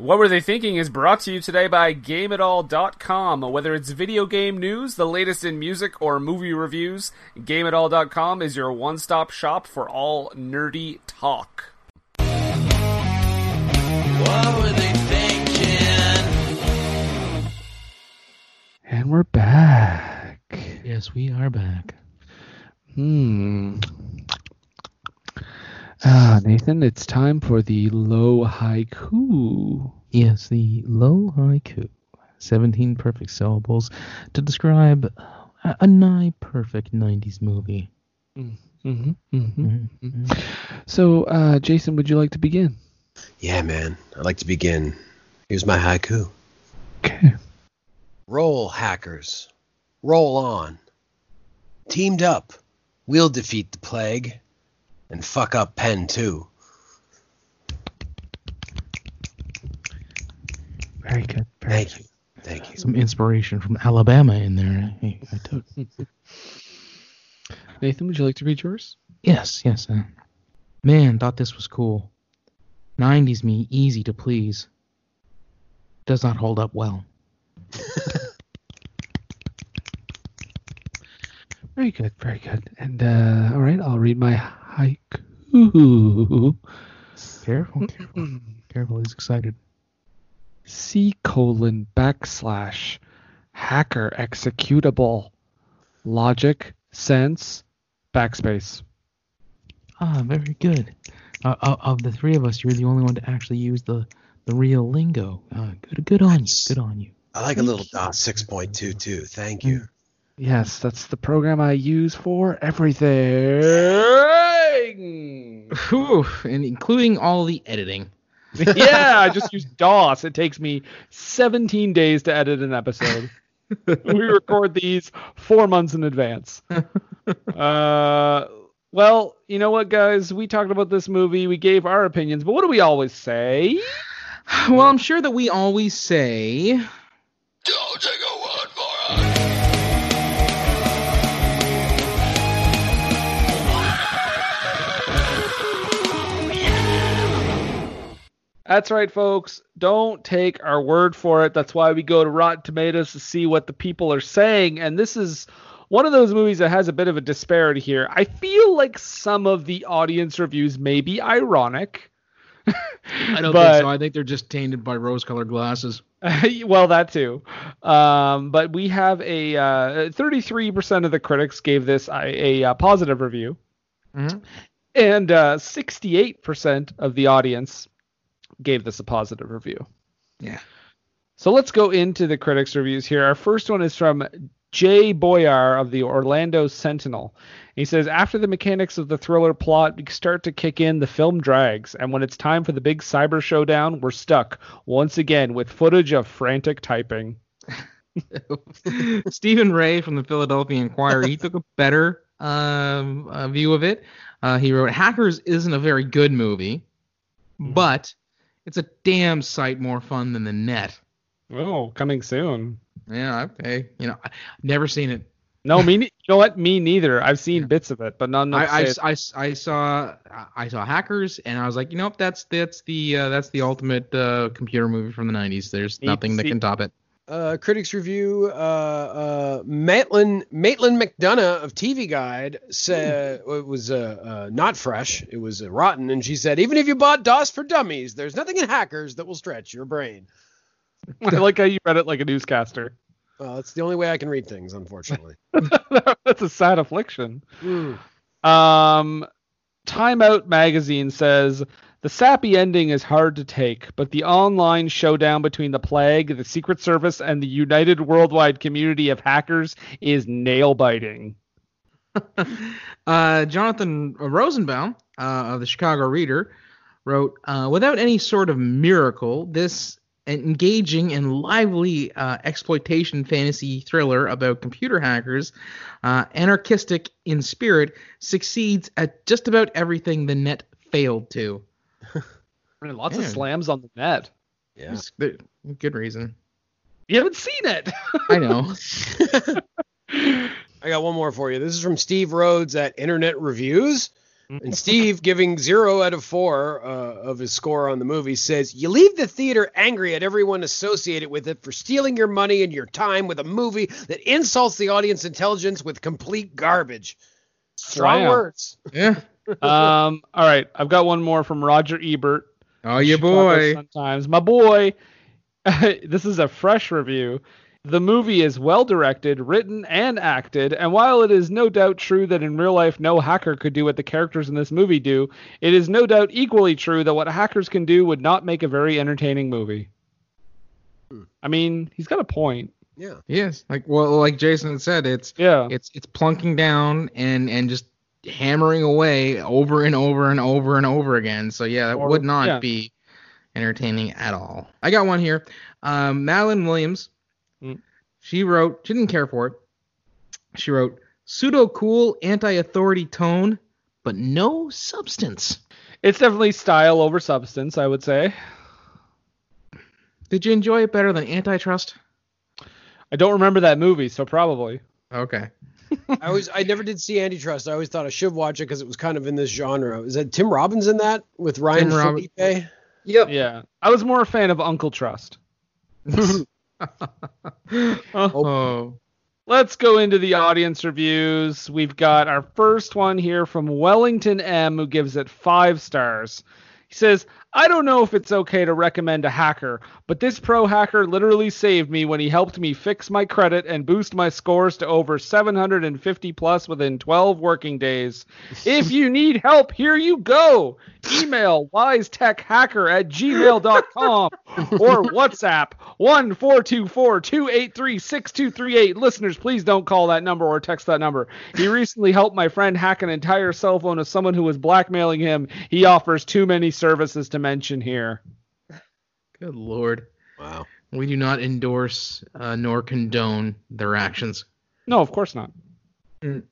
What Were They Thinking is brought to you today by GameItAll.com. Whether it's video game news, the latest in music, or movie reviews, GameItAll.com is your one stop shop for all nerdy talk. What were they thinking? And we're back. Yes, we are back. Hmm. Ah, Nathan, it's time for the low haiku. Yes, the low haiku. 17 perfect syllables to describe a, a nigh perfect 90s movie. Mm-hmm, mm-hmm. Mhm. So, uh, Jason, would you like to begin? Yeah, man. I'd like to begin. Here's my haiku. Okay. Roll, hackers. Roll on. Teamed up, we'll defeat the plague. And fuck up Penn, too. Very good. Very Thank you. Thank you. Some inspiration from Alabama in there. I, I took. (laughs) Nathan, would you like to read yours? Yes, yes. Uh, man, thought this was cool. 90s me, easy to please. Does not hold up well. (laughs) Very good. Very good. And uh, all right, I'll read my haiku. Careful, careful, careful. He's excited. C colon backslash hacker executable logic sense backspace. Ah, very good. Uh, of- of the three of us, you're the only one to actually use the, the real lingo. Uh, good, good on you. Good on you. I like a little DOS 6.2, too. Thank you. Yes, that's the program I use for everything. Whew, and including all the editing. (laughs) yeah, I just use DOS. It takes me 17 days to edit an episode. (laughs) we record these four months in advance. (laughs) Uh, well, you know what, guys? We talked about this movie. We gave our opinions, but what do we always say? Well, I'm sure that we always say. Don't take a That's right, folks. Don't take our word for it. That's why we go to Rotten Tomatoes to see what the people are saying. And this is one of those movies that has a bit of a disparity here. I feel like some of the audience reviews may be ironic. I don't (laughs) But- think so. I think they're just tainted by rose-colored glasses. (laughs) well, that too. Um, but we have a uh, 33% of the critics gave this a, a, uh positive review, Mhm. and uh, 68% of the audience gave this a positive review. Yeah. So let's go into the critics' reviews here. Our first one is from Jay Boyar of the Orlando Sentinel. He says, After the mechanics of the thriller plot start to kick in, the film drags, and when it's time for the big cyber showdown, we're stuck once again with footage of frantic typing. (laughs) Steven Rea from the Philadelphia Inquirer, he took a better um, uh, view of it. Uh, he wrote, Hackers isn't a very good movie, but it's a damn sight more fun than the net. Oh, coming soon. Yeah, okay. You know, I've never seen it. No, me. ne- You know what? Me neither. I've seen bits of it, but not I, I. I, I saw I saw Hackers, and I was like, you know, that's that's the uh, that's the ultimate uh, computer movie from the '90s. There's nothing that can top it. Uh, critics review. Uh, uh, Maitland Maitland McDonagh of TV Guide said it was uh, uh, not fresh. It was uh, rotten, and she said even if you bought DOS for Dummies, there's nothing in Hackers that will stretch your brain. (laughs) I like how you read it like a newscaster. Well, that's the only way I can read things, unfortunately. (laughs) That's a sad affliction. Um, Time Out magazine says the sappy ending is hard to take, but the online showdown between the plague, the Secret Service, and the united worldwide community of hackers is nail biting. (laughs) Uh, Jonathan Rosenbaum uh, of the Chicago Reader wrote, uh, "Without any sort of miracle, this engaging and lively uh, exploitation fantasy thriller about computer hackers, uh, anarchistic in spirit, succeeds at just about everything the net failed to." And lots of slams on the net. Yeah. It's Good reason. You haven't seen it. I know. (laughs) I got one more for you. This is from Steve Rhodes at Internet Reviews. And Steve, giving zero out of four uh, of his score on the movie, says, You leave the theater angry at everyone associated with it for stealing your money and your time with a movie that insults the audience intelligence with complete garbage. Strong Wow. words. Yeah. um, all right, I've got one more from Roger Ebert. Oh, your Chicago boy. Sometimes my boy. (laughs) this is a fresh review. The movie is well directed, written, and acted, and while it is no doubt true that in real life no hacker could do what the characters in this movie do, it is no doubt equally true that what hackers can do would not make a very entertaining movie. Hmm. I mean, he's got a point. Yeah. Yes, like well, like Jason said, it's Yeah. it's it's plunking down and and just hammering away over and over and over and over again. So yeah, that Or- would not yeah. be entertaining at all. I got one here. Um, Madeline Williams. Mm. She wrote. She didn't care for it. She wrote pseudo cool anti-authority tone, but no substance. It's definitely style over substance, I would say. Did you enjoy it better than Antitrust? I don't remember that movie, so probably. Okay. I always, I never did see Antitrust. I always thought I should watch it because it was kind of in this genre. Is that Tim Robbins in that with Ryan Tim Robbins. Phillippe? Yep. Yeah. I was more a fan of Uncle Trust. (laughs) oh. Let's go into the audience reviews. We've got our first one here from Wellington M, who gives it five stars. He says, I don't know if it's okay to recommend a hacker, but this pro hacker literally saved me when he helped me fix my credit and boost my scores to over 750 plus within 12 working days. If (laughs) you need help, here you go. Email wisetechhacker at gmail.com or (laughs) WhatsApp 1-424-283-6238. Listeners, please don't call that number or text that number. He recently helped my friend hack an entire cell phone of someone who was blackmailing him. He offers too many services to mention here. Good lord. Wow. We do not endorse uh, nor condone their actions. No, of course not.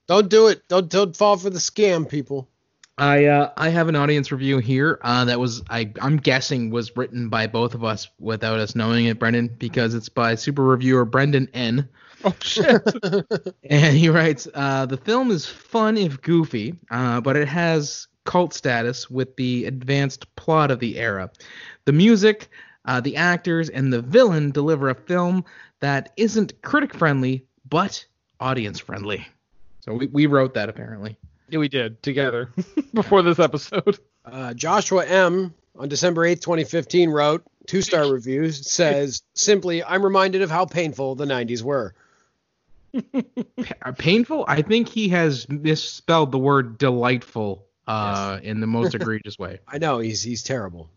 Don't do it. Don't don't fall for the scam, people. I uh, I have an audience review here uh, that was I I'm guessing was written by both of us without us knowing it, Brendan, because it's by super reviewer Brendan N. (laughs) Oh shit. (laughs) And he writes, uh, the film is fun if goofy, uh, but it has cult status with the advanced plot of the era. The music, uh, the actors, and the villain deliver a film that isn't critic friendly, but audience friendly. So we, we wrote that apparently. yeah, we did together (laughs) before this episode. Uh, Joshua M. on December 8th, 2015 wrote two star reviews says simply, I'm reminded of how painful the 90s were. Pa- painful? I think he has misspelled the word delightful uh, in the most (laughs) egregious way. I know he's he's terrible.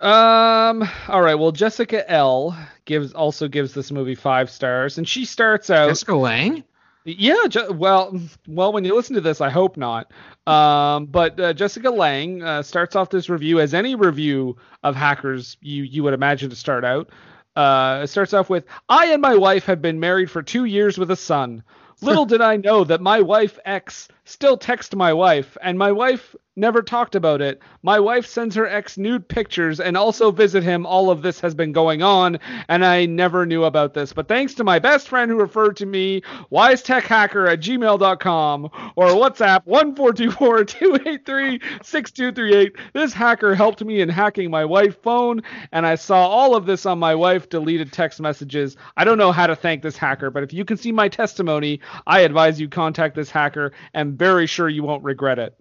Um. All right. Well, Jessica L gives also gives this movie five stars, and she starts out. Jessica Lange? Yeah. Ju- well, well, when you listen to this, I hope not. Um. But uh, Jessica Lange uh, starts off this review as any review of hackers you you would imagine to start out. Uh, it starts off with I and my wife have been married for two years with a son. Little (laughs) did I know that my wife ex still text my wife, and my wife never talked about it. My wife sends her ex nude pictures and also visit him. All of this has been going on, and I never knew about this. But thanks to my best friend who referred to me, wisetechhacker at gmail.com or WhatsApp 1424-283-6238. This hacker helped me in hacking my wife's phone, and I saw all of this on my wife deleted text messages. I don't know how to thank this hacker, but if you can see my testimony, I advise you contact this hacker. I'm very sure you won't regret it.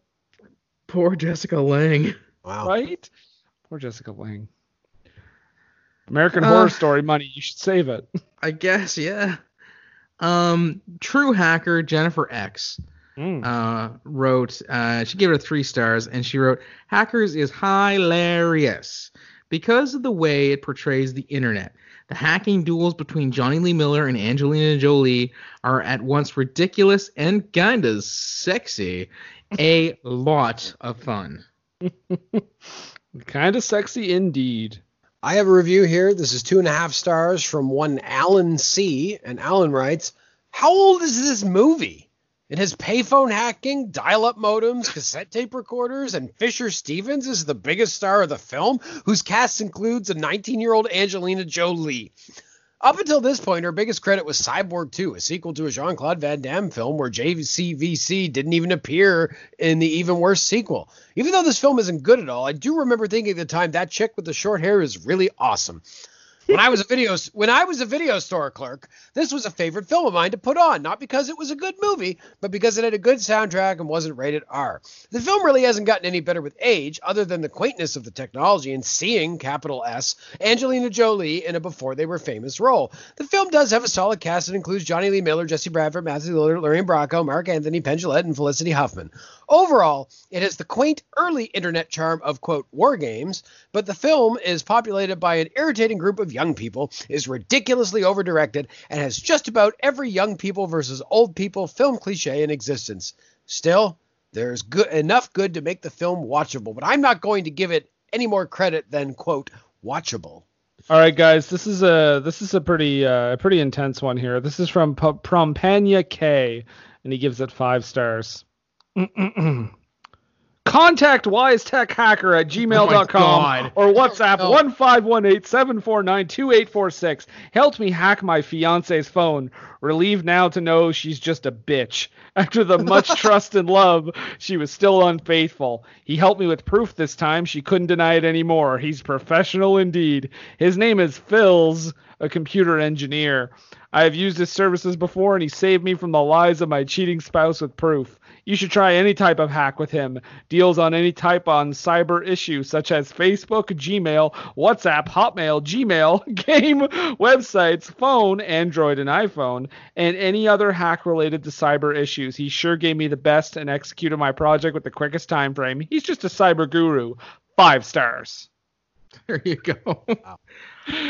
Poor Jessica Lange. Wow. Right? Poor Jessica Lange. American Uh, Horror Story money. You should save it. I guess, yeah. Um, True Hacker Jennifer X Mm. uh, wrote. Uh, she gave it three stars, and she wrote, "Hackers is hilarious because of the way it portrays the internet. The hacking duels between Jonny Lee Miller and Angelina Jolie are at once ridiculous and kinda sexy. A (laughs) lot of fun." kind of sexy indeed. I have a review here. This is two and a half stars from one Alan C. And Alan writes, How old is this movie? It has payphone hacking, dial up modems, cassette tape recorders, and Fisher Stevens is the biggest star of the film, whose cast includes a 19 year old Angelina Jolie. Up until this point, her biggest credit was Cyborg 2, a sequel to a Jean Claude Van Damme film where JCVD didn't even appear in the even worse sequel. Even though this film isn't good at all, I do remember thinking at the time that chick with the short hair is really awesome. When I was a video when I was a video store clerk, this was a favorite film of mine to put on, not because it was a good movie, but because it had a good soundtrack and wasn't rated R. The film really hasn't gotten any better with age, other than the quaintness of the technology and seeing capital S Angelina Jolie in a before they were famous role. The film does have a solid cast that includes Jonny Lee Miller, Jesse Bradford, Matthew Lillard, Lorraine Bracco, Marc Anthony, Penn Jillette, and Felicity Huffman. Overall, it has the quaint early internet charm of quote war games, but the film is populated by an irritating group of young people, is ridiculously overdirected, and has just about every young people versus old people film cliche in existence. Still, there's good enough good to make the film watchable, but I'm not going to give it any more credit than quote watchable. All right, guys, this is a this is a pretty uh, pretty intense one here. This is from P- Prompania K, and he gives it five stars. (clears throat) Contact wisetechhacker at gmail.com oh God. or WhatsApp No. 1518-749-2846. Helped me hack my fiance's phone. Relieved now to know she's just a bitch. (laughs) After the much (laughs) trust and love, she was still unfaithful. He helped me with proof this time. She couldn't deny it anymore. He's professional indeed. His name is Phils, a computer engineer. I have used his services before and he saved me from the lies of my cheating spouse with proof. You should try any type of hack with him. Deals on any type on cyber issues such as Facebook, Gmail, WhatsApp, Hotmail, Gmail, (laughs) game, websites, phone, Android and iPhone, and any other hack related to cyber issues. He sure gave me the best and executed my project with the quickest time frame. He's just a cyber guru. Five stars. (laughs) There you go.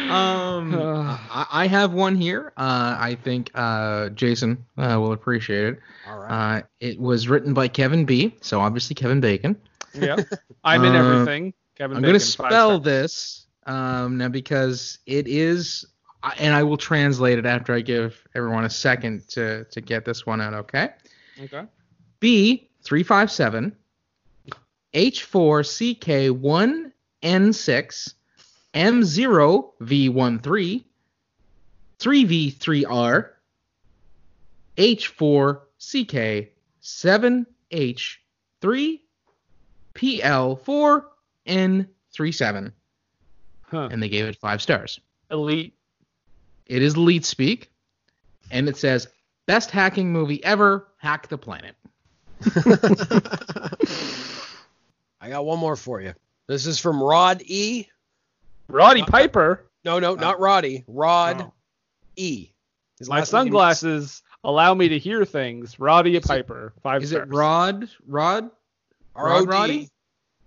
Um, (sighs) I, I have one here. Uh, I think uh, Jason uh, will appreciate it. All right. Uh, it was written by Kevin B. So obviously Kevin Bacon. Yeah. I'm in Uh, (laughs) everything. Kevin I'm going to spell this um, now because it is, and I will translate it after I give everyone a second to to get this one out. Okay. Okay. B three five seven H four CK one N six M zero V one three three V three R H four CK seven H three PL four N three seven Huh. and they gave it five stars. Elite. It is Elite Speak, and it says best hacking movie ever. Hack the planet. (laughs) (laughs) I got one more for you. This is from Rod E. Roddy Piper. No, no, not Roddy. Rod Oh. E. His My last is- sunglasses allow me to hear things. Roddy Is it- Piper. Five Is stars. it Rod? Rod? R-O-D. Rod Roddy?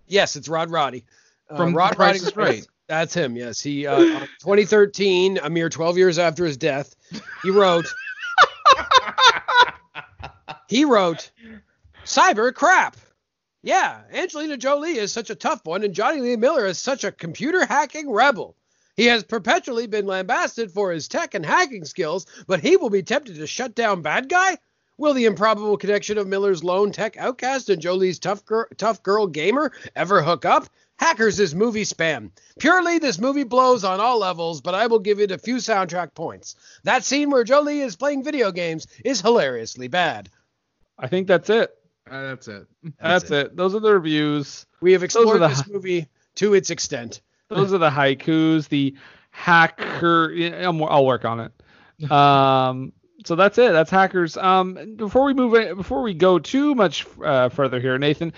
Yes, it's Rod Roddy. Uh, From Rod Roddy is Right. That's him. Yes, he. Uh, (laughs) 2013, a mere 12 years after his death, he wrote. (laughs) he wrote, "Cyber crap." Yeah, Angelina Jolie is such a tough one, and Jonny Lee Miller is such a computer hacking rebel. He has perpetually been lambasted for his tech and hacking skills, but he will be tempted to shut down bad guy. Will the improbable connection of Miller's lone tech outcast and Jolie's tough tough girl gamer ever hook up? Hackers is movie spam. Purely, this movie blows on all levels, but I will give it a few soundtrack points. That scene where Jolie is playing video games is hilariously bad. I think that's it. Uh, that's it. That's, it. Those are the reviews. We have explored the- this movie to its extent. Those are the haikus. The hacker. I'll work on it. (laughs) Um. So that's it. That's hackers. Um. Before we move, before we go too much uh, further here, Nathan.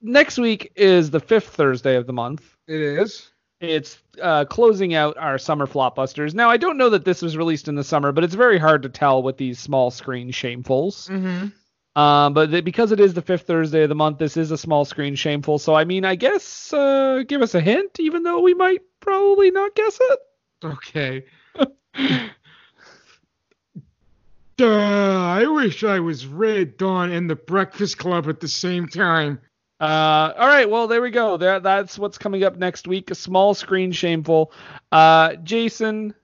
Next week is the fifth Thursday of the month. It is. It's uh, closing out our summer flopbusters. Now, I don't know that this was released in the summer, but it's very hard to tell with these small screen shamefuls. Mm-hmm. Um, but th- because it is the fifth Thursday of the month, this is a small screen shameful. So I mean, I guess uh, give us a hint, even though we might probably not guess it. Okay. (laughs) Duh, I wish I was Red Dawn and the Breakfast Club at the same time. Uh, all right, well there we go. There, that's what's coming up next week. A small screen shameful. Uh, Jason,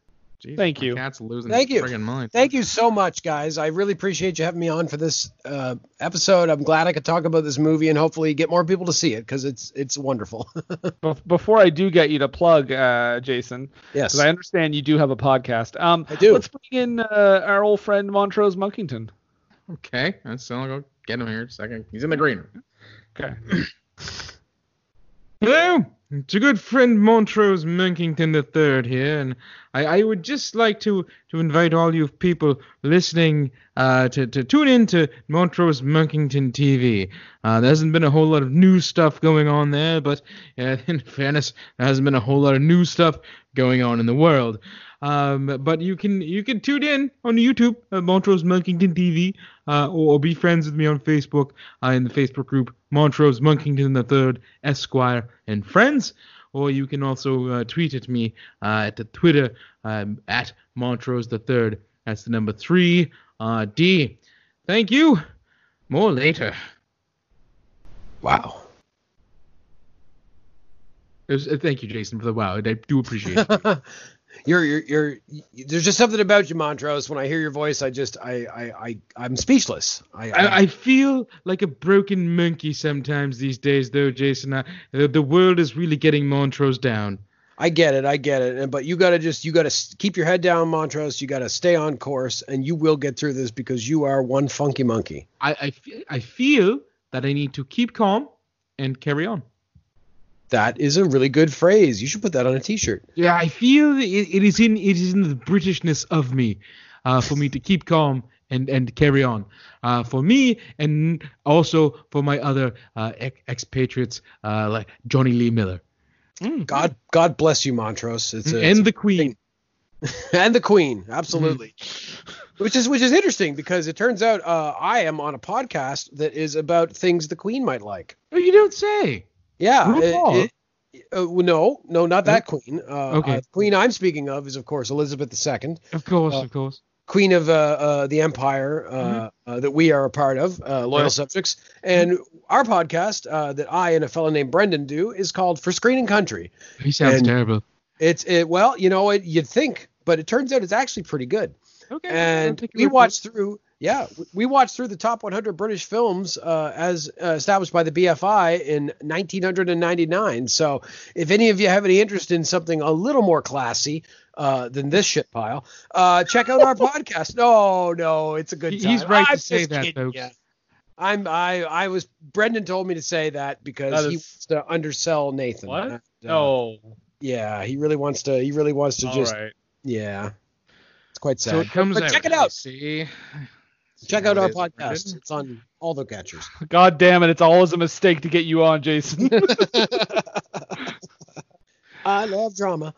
Jeez, Thank you. Cat's losing Thank you. friggin' mind. Thank you so much, guys. I really appreciate you having me on for this uh, episode. I'm glad I could talk about this movie and hopefully get more people to see it because it's it's wonderful. (laughs) bef- before I do get you to plug, uh, Jason, yes. because I understand you do have a podcast. Um, I do. Let's bring in uh, our old friend Montrose Monkington. Okay, that's so I'll go get him here in a second. He's in the green room. Okay. Hello, It's a good friend Montrose Monkington III here, and I, I would just like to, to invite all you people listening uh, to, to tune in to Montrose Monkington TV. Uh, there hasn't been a whole lot of new stuff going on there, but uh, (laughs) in fairness, there hasn't been a whole lot of new stuff going on in the world. Um, but you can you can tune in on YouTube at Montrose Monkington TV, uh, or, or be friends with me on Facebook uh, in the Facebook group Montrose Monkington Third Esquire and Friends. Or you can also uh, tweet at me uh, at the Twitter um, at Montrose the Third. That's the number three uh, D. Thank you. More later. Wow. Was- uh, thank you, Jason, for the wow. I do appreciate it. (laughs) You're, you're, you're, there's just something about you, Montrose. When I hear your voice, I just, I, I, I I'm speechless. I, I, I feel like a broken monkey sometimes these days, though, Jason. I, the, the world is really getting Montrose down. I get it, I get it. And but you gotta just, you gotta keep your head down, Montrose. You gotta stay on course, and you will get through this because you are one funky monkey. I, I, I feel that I need to keep calm and carry on. That is a really good phrase. You should put that on a T-shirt. Yeah, I feel it, it is in it is in the Britishness of me, uh, for me to keep calm and and carry on. Uh, for me and also for my other uh, ex- expatriates uh, like Jonny Lee Miller God, God bless you, Montrose. It's a, and the Queen. (laughs) and the Queen, absolutely. (laughs) Which is which is interesting because it turns out uh, I am on a podcast that is about things the Queen might like. Oh, you don't say. Yeah. It- it- uh, no, no, not that Queen. Uh, Okay. uh, the Queen I'm speaking of is, of course, Elizabeth II, Of course, Uh, of course. Queen of uh, uh, the Empire uh, uh, that we are a part of, uh, loyal subjects. And our podcast uh, that I and a fellow named Brendan do is called For Screen and Country. He sounds and- terrible. It's it well, you know, it, you'd think, but it turns out it's actually pretty good. Okay. And we watched through yeah we- we watched through the top 100 british films uh, as uh, established by the bfi in 1999 so if any of you have any interest in something a little more classy uh, than this shit pile uh, check out our (laughs) podcast no no it's a good time he's right to I'm say that, kidding folks. i'm i i was brendan told me to say that because That he wants to undersell nathan What? And, uh, No. yeah he really wants to he really wants to All just right. yeah it's quite sad So it comes but out. check it out See. Check out our podcast. Brendan. It's on all the catchers. (laughs) God damn it! It's always a mistake to get you on, Jason. (laughs) (laughs) I love drama.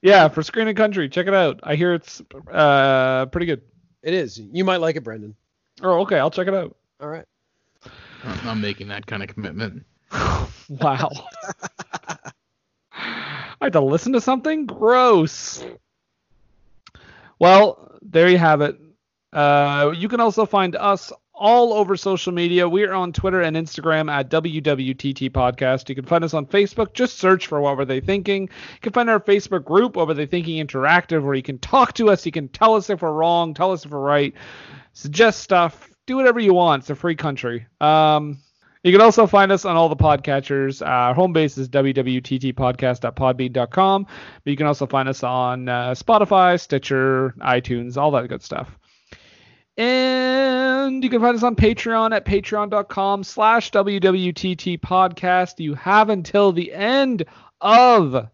yeah, for Screen and Country, check it out. I hear it's uh pretty good. It is. You might like it, Brendan. Oh, okay, I'll check it out. All right. I'm not making that kind of commitment. Wow. I had to listen to something gross. Well, there you have it. Uh, you can also find us all over social media. We are on Twitter and Instagram at WWTT Podcast. You can find us on Facebook. Just search for What Were They Thinking. You can find our Facebook group, What Were They Thinking Interactive, where you can talk to us. You can tell us if we're wrong, tell us if we're right, suggest stuff, do whatever you want. It's a free country. Um, you can also find us on all the podcatchers. Our home base is www.ttpodcast.podbean.com. But you can also find us on uh, Spotify, Stitcher, iTunes, all that good stuff. And you can find us on Patreon at patreon.com slash podcast. You have until the end of, I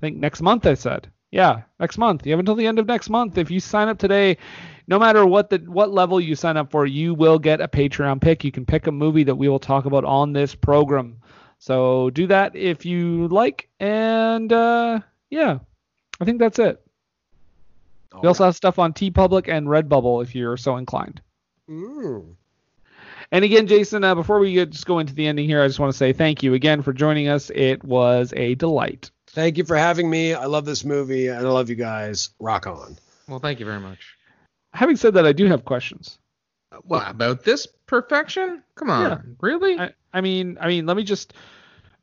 think next month, I said. Yeah, next month. You have until the end of next month. If you sign up today, no matter what the what level you sign up for, you will get a Patreon pick. You can pick a movie that we will talk about on this program. So do that if you like. And uh, yeah, I think that's it. We also have stuff on TeePublic and Redbubble if you're so inclined. Mm. And again, Jason, uh, before we get, just go into the ending here, I just want to say thank you again for joining us. It was a delight. Thank you for having me. I love this movie and I love you guys. Rock on. Well, thank you very much. Having said that, I do have questions. What about this perfection? Come on, Yeah. really? I, I mean, I mean, let me just.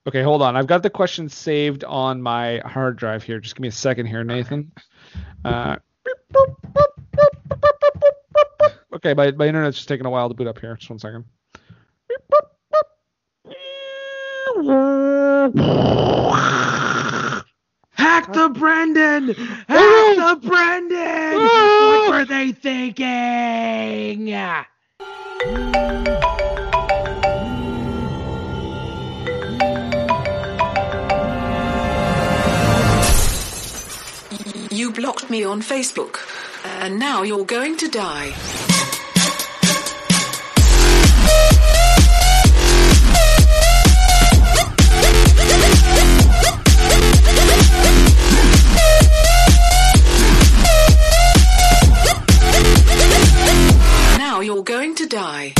Okay, hold on. I've got the question saved on my hard drive here. Just give me a second here, Nathan. Uh, okay, my, my internet's just taking a while to boot up here. Just one second. (laughs) Hack the Brendan! (laughs) Hack oh! the Brendan! Oh! what were they thinking? You blocked me on Facebook, and now you're going to die. You're going to die.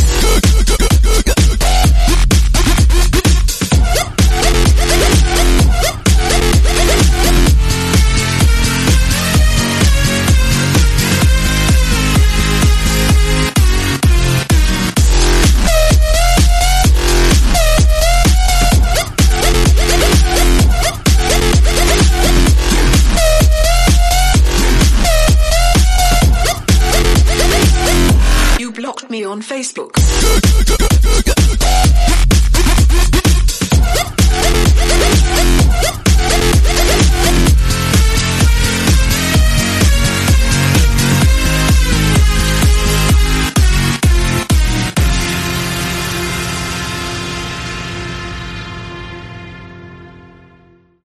Facebook.